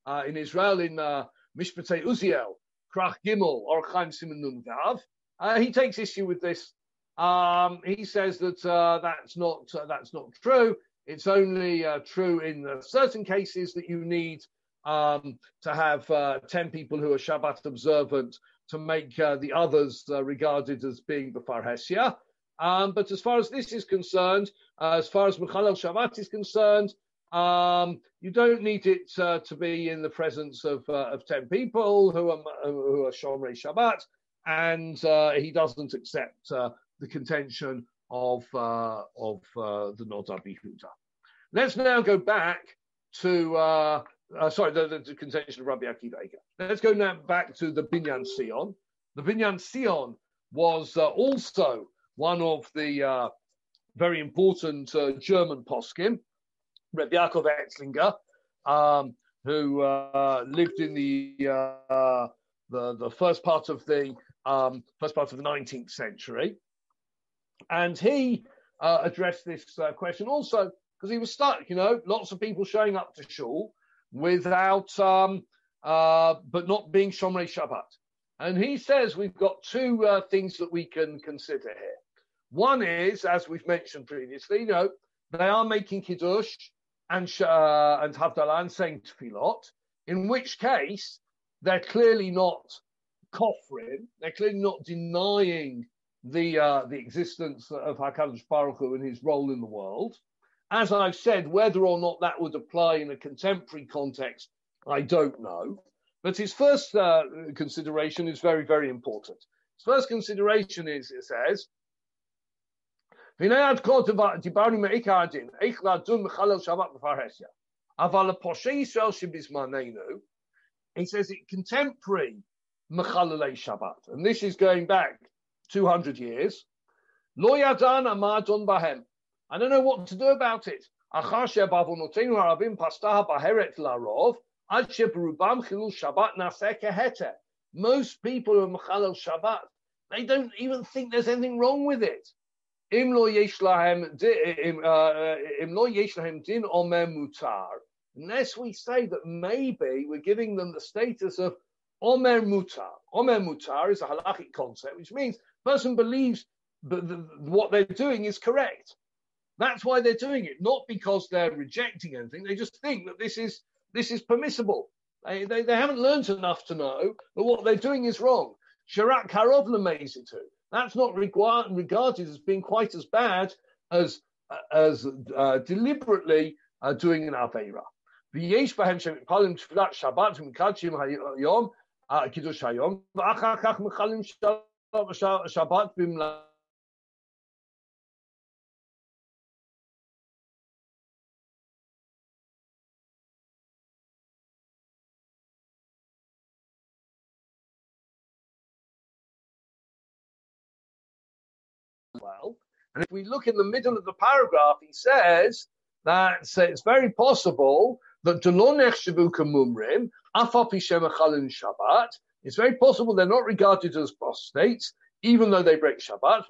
uh, in Israel in uh, Mishpatei Uziel, Krach Gimel, or Chaim Simon Nun. Uh, he takes issue with this. Um, he says that uh, that's not uh, that's not true. It's only uh, true in certain cases that you need um, to have ten people who are Shabbat observant to make the others regarded as being Bafar Hesia. Um, but as far as this is concerned, as far as Mechalel Shabbat is concerned, um, you don't need it uh, to be in the presence of, uh, of 10 people who are, who are Shomrei Shabbat, and uh, he doesn't accept uh, the contention of, uh, of uh, the Noda Bihuda. Let's now go back to, sorry, the, the, the, contention of Rabbi Akiva Let's go now back to the Binyan Sion. The Binyan Sion was also one of the very important German poskim Rabbi Yaakov Ettlinger, um, who uh, lived in the, uh, the the first part of the um, first part of the 19th century, and he uh, addressed this uh, question also because he was stuck. You know, lots of people showing up to shul without, um, uh, but not being shomrei Shabbat. And he says we've got two uh, things that we can consider here. One is, as we've mentioned previously, you know, they are making kiddush and uh, and Havdalah and saying tefillot, in which case they're clearly not kofrim, they're clearly not denying the uh, the existence of Hakadosh Baruch Hu and his role in the world. As I've said, whether or not that would apply in a contemporary context, I don't know. But his first uh, consideration is very, very important. His first consideration is, it says, he says it contemporary Shabbat. And this is going back 200 years. Bahem. I don't know what to do about it. Most people who are Mechalel Shabbat, they don't even think there's anything wrong with it. Uh, uh, omer mutar. Unless we say that maybe we're giving them the status of omer mutar. Omer mutar is a halachic concept, which means person believes that the, what they're doing is correct. That's why they're doing it, not because they're rejecting anything. They just think that this is this is permissible. They, they, they haven't learned enough to know that what they're doing is wrong. Sharak karov lemesitu. That's not regarded as being quite as bad as as uh, deliberately uh, doing an avera. ויש בהם שמתפללים תפילת שבת ומקדשים היום, קידוש היום, ואחר כך מחללים Shabbat bimla. Well, and if we look in the middle of the paragraph, he says that it's very possible that Mumrim, Shabbat, it's very possible they're not regarded as apostates, even though they break Shabbat,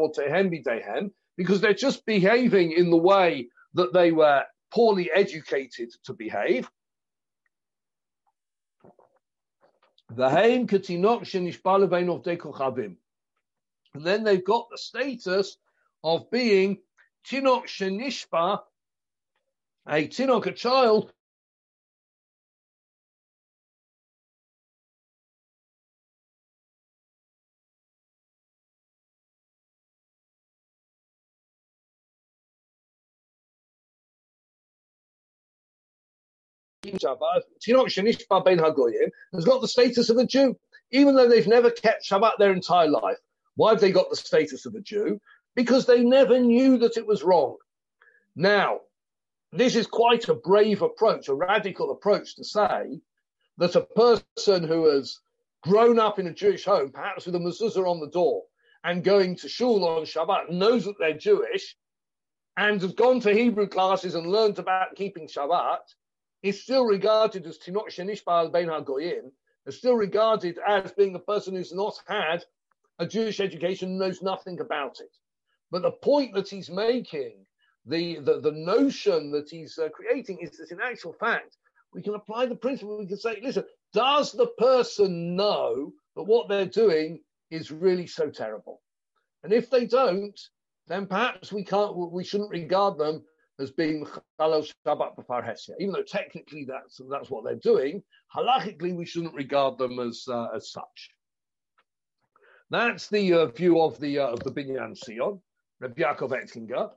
or Tehem because they're just behaving in the way that they were poorly educated to behave. And then they've got the status of being tinok shenishpa, a tinok, a child Shabbat, has got the status of a Jew, even though they've never kept Shabbat their entire life. Why have they got the status of a Jew? Because they never knew that it was wrong. Now, this is quite a brave approach, a radical approach to say that a person who has grown up in a Jewish home, perhaps with a mezuzah on the door, and going to shul on Shabbat, knows that they're Jewish, and has gone to Hebrew classes and learned about keeping Shabbat, is still regarded as Tinok Shenishbal Ben HaGoyim, is still regarded as being a person who's not had a Jewish education, knows nothing about it. But the point that he's making, the, the, the notion that he's uh, creating is that in actual fact, we can apply the principle. We can say, listen, does the person know that what they're doing is really so terrible? And if they don't, then perhaps we can't, we shouldn't regard them as being Chalal Shabbat B'far Hesia. Even though technically that's that's what they're doing, halachically we shouldn't regard them as uh, as such. That's the uh, view of the uh, of the Binyan Sion, Rabbi Yaakov Ettlinger.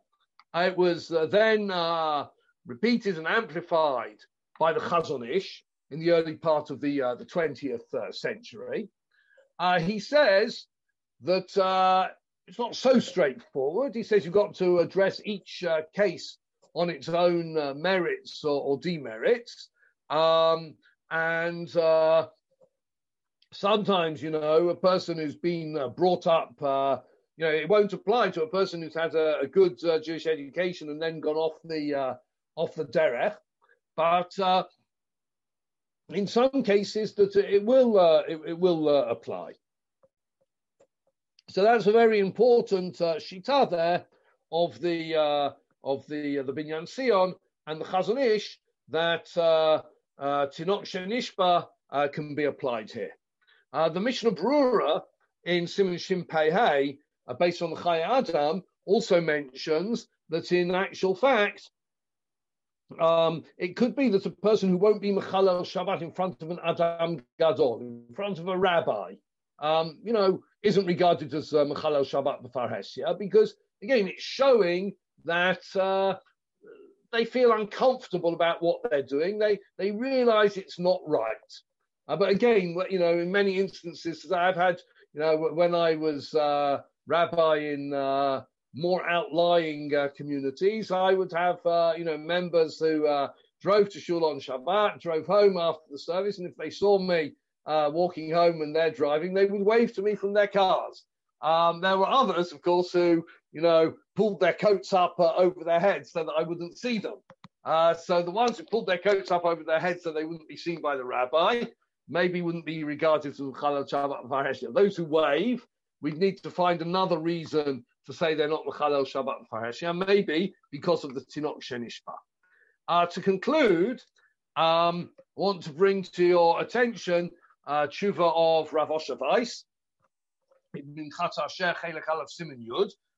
It was uh, then uh, repeated and amplified by the Chazon Ish in the early part of the uh, the 20th century. he says that it's not so straightforward. He says you've got to address each uh, case on its own uh, merits or, or demerits. Um, and uh, sometimes, you know, a person who's been uh, brought up, uh, you know, it won't apply to a person who's had a, a good uh, Jewish education and then gone off the uh, off the derech. But in some cases, that it will it, it, will apply. So that's a very important shita there of the of the uh, the Binyan Sion and the Chazon Ish that uh, uh, Tinok Shenishba uh, can be applied here. Uh, the Mishnah Brura in Simon Shin uh, based on the Chai Adam, also mentions that in actual fact, um, it could be that a person who won't be Mechalel Shabbat in front of an Adam Gadol, in front of a rabbi, um, you know, isn't regarded as uh, Mechalel Shabbat B'far Hesia, because again, it's showing that uh, they feel uncomfortable about what they're doing. They they realise it's not right. Uh, but again, you know, in many instances, I've had, you know, when I was uh, rabbi in uh, more outlying uh, communities, I would have, uh, you know, members who drove to shul on Shabbat, drove home after the service, and if they saw me walking home and they're driving, they would wave to me from their cars. Um, there were others, of course, who you know, pulled their coats up uh, over their heads so that I wouldn't see them. Uh, so the ones who pulled their coats up over their heads so they wouldn't be seen by the rabbi, maybe wouldn't be regarded as Chalal Shabbat Farheshia. Those who wave, we'd need to find another reason to say they're not Chalal Shabbat Farheshia, maybe because of the Tinok Shenishba. Uh, to conclude, um, I want to bring to your attention uh, tshuva of Rav Osher Weiss, in Chatzar Shech Chelek Aleph Siman Yud,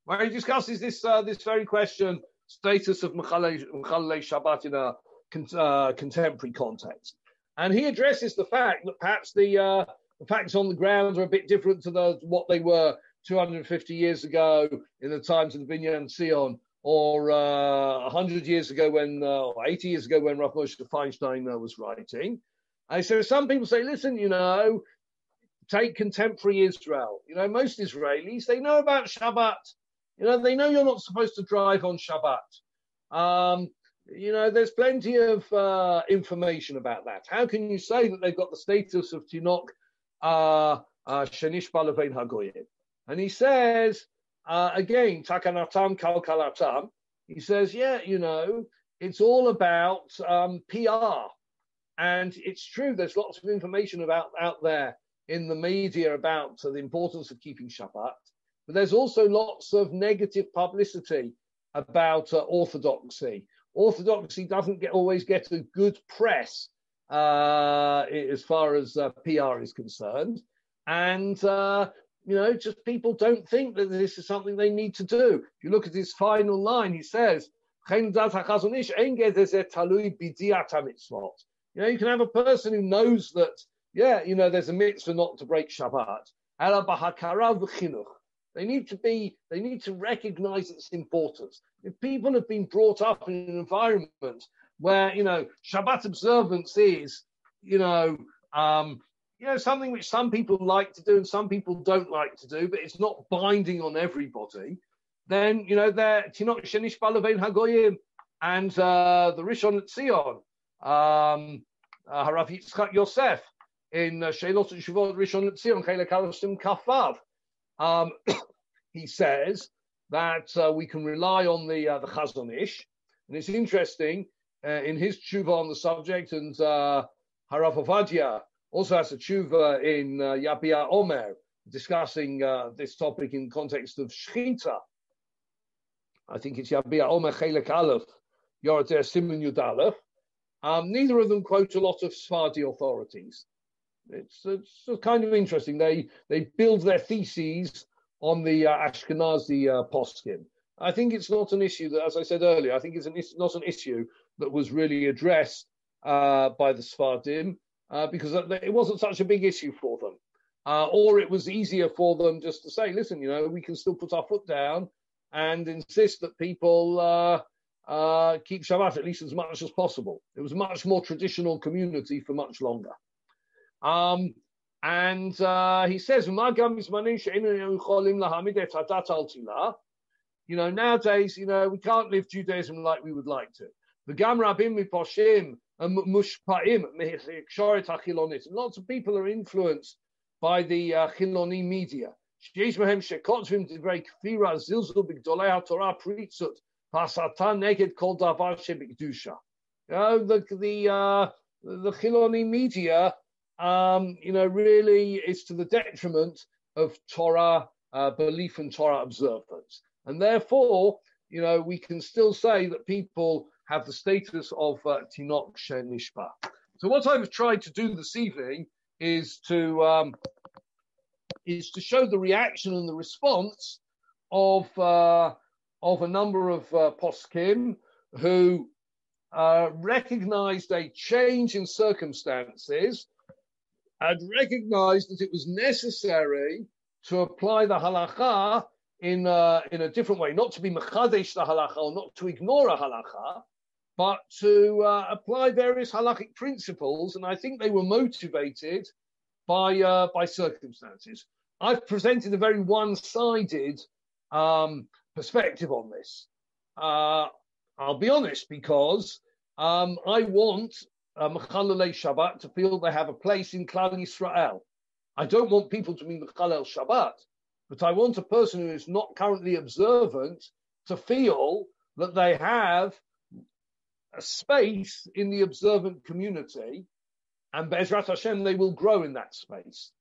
where he discusses this uh, this very question, status of Mechalei Shabbat in a con- uh, contemporary context. And he addresses the fact that perhaps the, uh, the facts on the ground are a bit different to the, what they were 250 years ago in the times of the Binyan Sion, or uh, 100 years ago when, uh, or 80 years ago when Rav Moshe Feinstein was writing. And so some people say, listen, you know, take contemporary Israel. You know, most Israelis, they know about Shabbat. You know, they know you're not supposed to drive on Shabbat. Um, you know, there's plenty of uh, information about that. How can you say that they've got the status of Tinok uh, uh, Shenish Hagoyim? And he says, uh, again, Takanatam Kalkalatam, he says, yeah, you know, it's all about um, PR. And it's true, there's lots of information about out there in the media about the importance of keeping Shabbat, but there's also lots of negative publicity about uh, orthodoxy. Orthodoxy doesn't get, always get a good press uh, as far as uh, PR is concerned, and uh, you know, just people don't think that this is something they need to do. If you look at his final line, he says, you know, you can have a person who knows that, yeah, you know, there's a mitzvah not to break Shabbat. They need to be, they need to recognize its importance. If people have been brought up in an environment where, you know, Shabbat observance is, you know, um, you know, something which some people like to do and some people don't like to do, but it's not binding on everybody, then, you know, they're Tinok Shenish Balavein Hagoyim and uh, the Rishon Tzion, um, uh, Harav Yitzchak Yosef in uh, Sheilot and Shuvot Rishon Tzion, Chelek Alashim Kafav. Um, [COUGHS] he says that uh, we can rely on the uh, the Chazon Ish, and it's interesting uh, in his tshuva on the subject, and uh, Harav Ovadia also has a tshuva in uh, Yabia Omer discussing uh, this topic in context of Shechita. I think it's Yabia Omer Chelek Aleph, Yorater Simon Yud. Um, neither of them quote a lot of Sephardi authorities. It's, it's kind of interesting. They they build their theses on the uh, Ashkenazi uh, poskim. I think it's not an issue that, as I said earlier, I think it's, an, not an issue that was really addressed uh, by the Sephardim uh, because it wasn't such a big issue for them. Uh, or it was easier for them just to say, listen, you know, we can still put our foot down and insist that people uh, keep Shabbat at least as much as possible. It was a much more traditional community for much longer. Um, and uh, he says, you know, nowadays, you know, we can't live Judaism like we would like to. The Gam Rabim Miposhim Mushpa'im Lots of people are influenced by the uh, Chiloni media. שיש מהם שכותבים דברי כפירה, זלזול בגדולי התורה, פריצות, והסתה נגד כל דבר שבקדושה. The, the, uh, the Chiloni media, um, you know, really is to the detriment of Torah uh, belief and Torah observance. And therefore, you know, we can still say that people have the status of uh, Shenishba. So what I've tried to do this evening is to um, is to show the reaction and the response of uh, of a number of uh, poskim who uh, recognized a change in circumstances and recognized that it was necessary to apply the halacha in uh, in a different way, not to be mechadesh the halacha or not to ignore a halacha, but to uh, apply various halachic principles. And I think they were motivated by uh, by circumstances. I've presented a very one-sided um, perspective on this. Uh, I'll be honest, because um, I want uh, Mechalelei Shabbat to feel they have a place in Klal Yisrael. I don't want people to be Mechalel Shabbat, but I want a person who is not currently observant to feel that they have a space in the observant community, and Bezrat Hashem, they will grow in that space.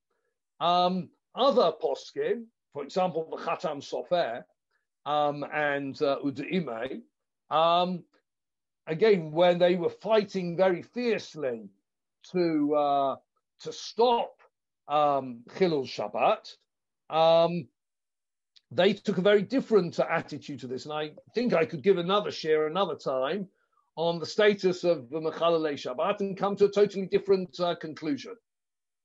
Um, other poskim, for example, the Khatam Sofer um, and uh, Udaime, um, again, when they were fighting very fiercely to uh, to stop um, Chilul Shabbat, um, they took a very different attitude to this. And I think I could give another shiur another time on the status of the Mechalale Shabbat and come to a totally different uh, conclusion.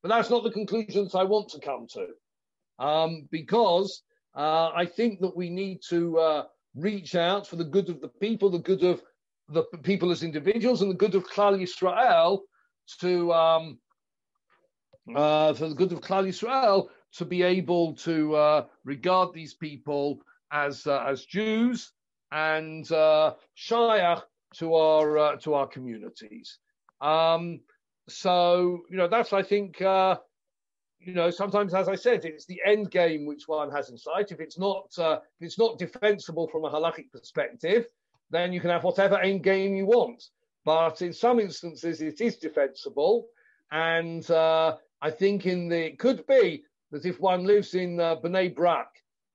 But that's not the conclusions I want to come to, um, because uh, I think that we need to uh, reach out for the good of the people, the good of the people as individuals, and the good of Klal Yisrael to um, uh, for the good of Klal Yisrael, to be able to uh, regard these people as uh, as Jews and uh, shayach to our uh, to our communities. Um, so you know that's I think uh, you know sometimes as I said it's the end game which one has in sight. If it's not uh, if it's not defensible from a halachic perspective, then you can have whatever end game you want. But in some instances it is defensible, and uh, I think in the it could be that if one lives in uh, Bnei Brak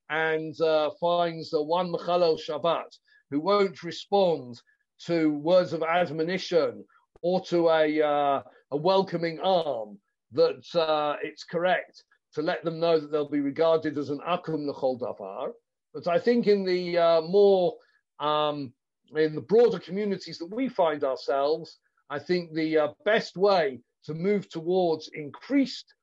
and uh, finds the one Mechalel Shabbat who won't respond to words of admonition or to a, uh, a welcoming arm, that uh, it's correct to let them know that they'll be regarded as an akum l'chol davar. But I think in the uh, more um, in the broader communities that we find ourselves, I think the uh, best way to move towards increased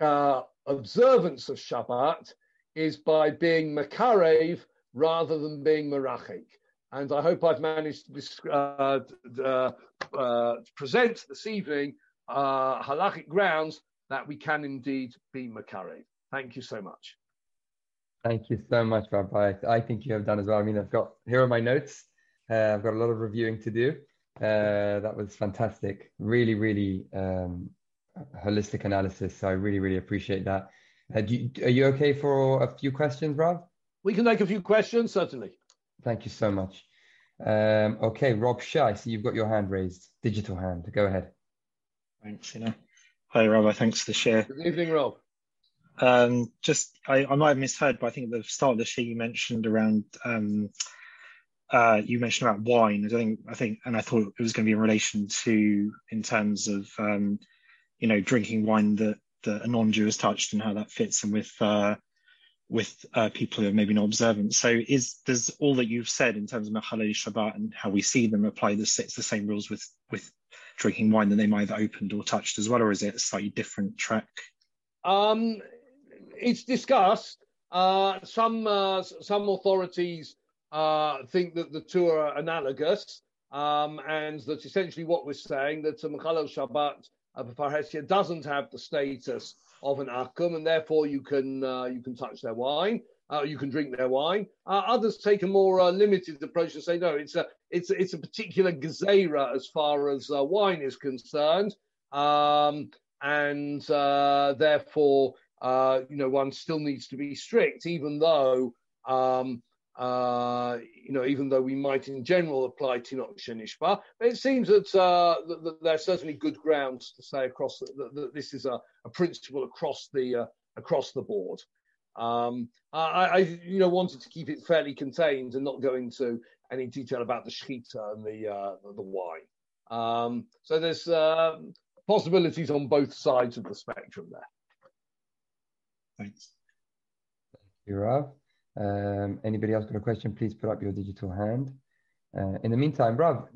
uh, observance of Shabbat is by being makarev rather than being merachik. And I hope I've managed to uh, uh, uh, present this evening uh, halachic grounds that we can indeed be makarev. Thank you so much. Thank you so much, Rabbi. I think you have done as well. I mean, I've got here are my notes. Uh, I've got a lot of reviewing to do. Uh, that was fantastic. Really, really um, holistic analysis. So I really, really appreciate that. Uh, you, are you okay for a few questions, Rav? We can take a few questions, certainly. Thank you so much. Um, okay, Rob Shah, I see you've got your hand raised, digital hand. Go ahead. Thanks, you know. Hi, Rob. Thanks for the shiur. Good evening, Rob. Um, just, I, I might have misheard, but I think at the start of the shiur you mentioned around, um, uh, you mentioned about wine. I think, I think, and I thought it was going to be in relation to, in terms of, um, you know, drinking wine that, that a non-Jew has touched and how that fits in with, uh, with uh, people who are maybe not observant. So is does all that you've said in terms of Machalei Shabbat and how we see them apply the, the same rules with with drinking wine that they might have opened or touched as well, or is it a slightly different track? Um, it's discussed. Uh, some uh, some authorities uh, think that the two are analogous, um, and that essentially what we're saying that Machalel Shabbat uh, doesn't have the status of an akum, and therefore you can uh, you can touch their wine. Uh, you can drink their wine. Others take a more limited approach and say no, it's a it's it's a particular gezerah as far as wine is concerned, um, and uh, you know one still needs to be strict, even though um, uh, you know, even though we might in general apply Tinok Shenishba, it seems that, uh, that, that there's certainly good grounds to say across that, that this is a, a, principle across the uh, across the board. Um, I, I, you know, wanted to keep it fairly contained and not go into any detail about the shechita and the uh, the wine. Um, so there's um, possibilities on both sides of the spectrum there. Thanks. Thank you, Rav. Um, anybody else got a question? Please put up your digital hand. Uh, in the meantime, Rav,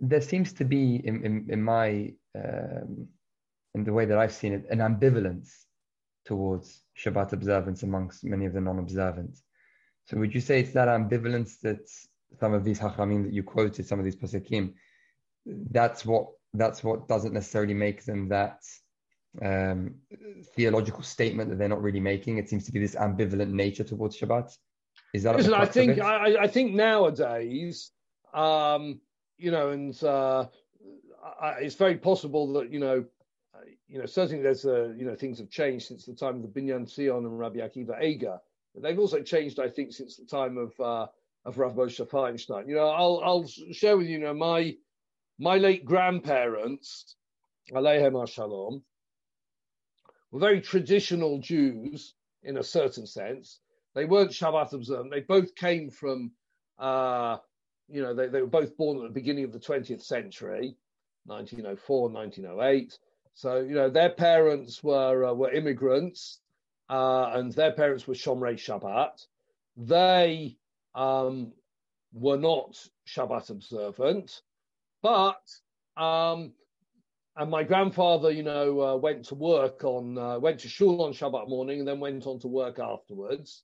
there seems to be in, in, in my um, in the way that I've seen it an ambivalence towards Shabbat observance amongst many of the non-observant. So would you say it's that ambivalence that some of these hachamim that you quoted, some of these pasakim, that's what that's what doesn't necessarily make them that um, theological statement that they're not really making. It seems to be this ambivalent nature towards Shabbat. Is that? Listen, I think I, I, think nowadays, um, you know, and uh, I, it's very possible that you know, you know, certainly there's uh, you know things have changed since the time of the Binyan Tzion and Rabbi Akiva Eiger. But they've also changed, I think, since the time of uh, of Rav Moshe Feinstein. You know, I'll I'll share with you, you know my my late grandparents, Aleihem Shalom, were very traditional Jews in a certain sense. They weren't Shabbat observant. They both came from, uh, you know, they, they were both born at the beginning of the 20th century, 1904, 1908. So, you know, their parents were uh, were immigrants, uh, and their parents were Shomrei Shabbat. They um, were not Shabbat observant, but um, and my grandfather, you know, uh, went to work on, uh, went to shul on Shabbat morning and then went on to work afterwards.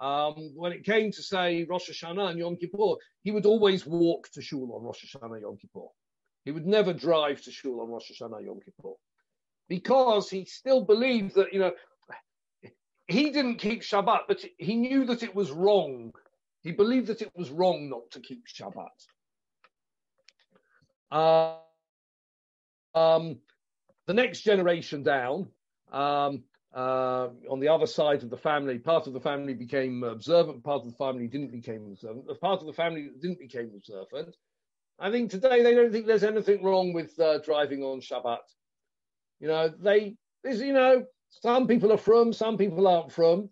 Um, when it came to say Rosh Hashanah and Yom Kippur, he would always walk to shul on Rosh Hashanah Yom Kippur. He would never drive to shul on Rosh Hashanah Yom Kippur. because he still believed that, you know, he didn't keep Shabbat, but he knew that it was wrong. He believed that it was wrong not to keep Shabbat. Uh, um, the next generation down, um, uh, on the other side of the family, part of the family became observant, part of the family didn't become observant. The part of the family didn't become observant, I think today they don't think there's anything wrong with uh, driving on Shabbat. You know, they, there's, you know, some people are from, some people aren't frum,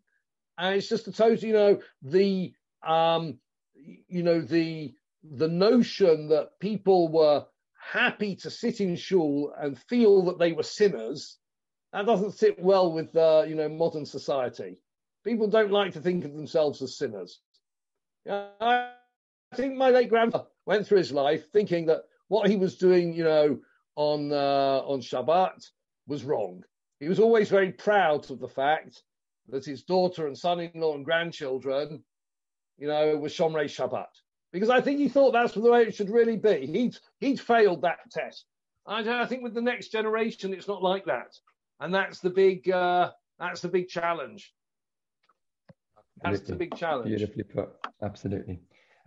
and it's just a total, you know, the, um, you know, the the notion that people were happy to sit in shul and feel that they were sinners, that doesn't sit well with uh, you know modern society. People don't like to think of themselves as sinners. I think my late grandfather went through his life thinking that what he was doing, you know, on uh, on Shabbat was wrong. He was always very proud of the fact that his daughter and son-in-law and grandchildren, you know, were Shomrei Shabbat because I think he thought that's the way it should really be. He'd he'd failed that test. I, I think with the next generation, it's not like that, and that's the big uh, that's the big challenge. That's the big challenge. Beautifully put. Absolutely.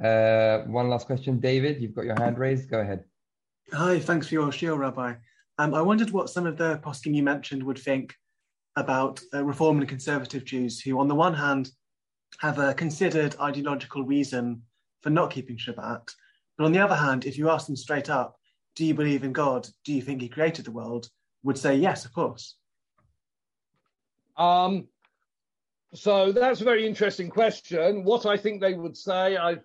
Uh, one last question, David. You've got your hand raised. Go ahead. Hi. Thanks for your show, Rabbi. Um, I wondered what some of the poskim you mentioned would think about uh, Reform and Conservative Jews, who, on the one hand, have a considered ideological reason for not keeping Shabbat. But on the other hand, if you ask them straight up, do you believe in God? Do you think He created the world? Would say yes, of course. Um, so that's a very interesting question. What I think they would say, I've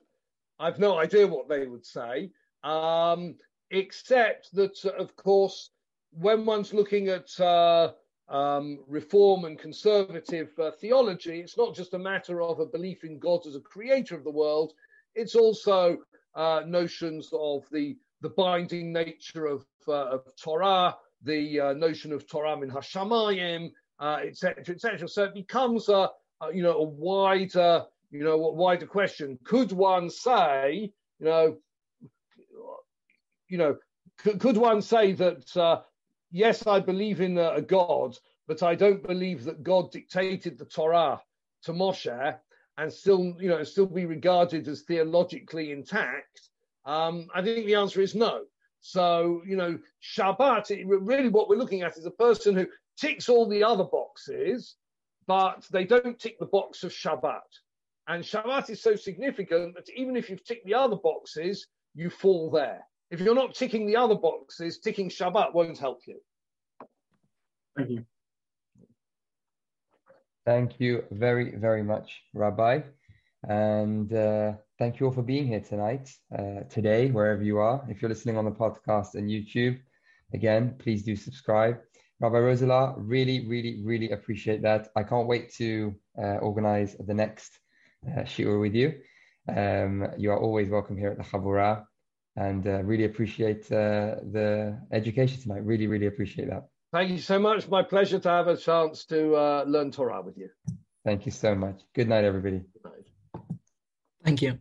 I've no idea what they would say, um, except that, of course, when one's looking at uh, um, reform and conservative uh, theology, it's not just a matter of a belief in God as a creator of the world. It's also uh, notions of the the binding nature of, uh, of Torah, the uh, notion of Torah min hashamayim, etc., uh, etc. So it becomes a, a, you know a wider you know wider question. Could one say you know you know could, could one say that uh, yes I believe in a, a God, but I don't believe that God dictated the Torah to Moshe and still, you know, still be regarded as theologically intact? Um, I think the answer is no. So, you know, Shabbat, really what we're looking at is a person who ticks all the other boxes, but they don't tick the box of Shabbat. And Shabbat is so significant that even if you've ticked the other boxes, you fall there. If you're not ticking the other boxes, ticking Shabbat won't help you. Thank you. Thank you very, very much, Rabbi. And uh, thank you all for being here tonight, uh, today, wherever you are. If you're listening on the podcast and YouTube, again, please do subscribe. Rabbi Roselaar, really, really, really appreciate that. I can't wait to uh, organize the next uh, shiur with you. Um, you are always welcome here at the Habura and uh, really appreciate uh, the education tonight. Really, really appreciate that. Thank you so much. My pleasure to have a chance to uh, learn Torah with you. Thank you so much. Good night, everybody. Good night. Thank you.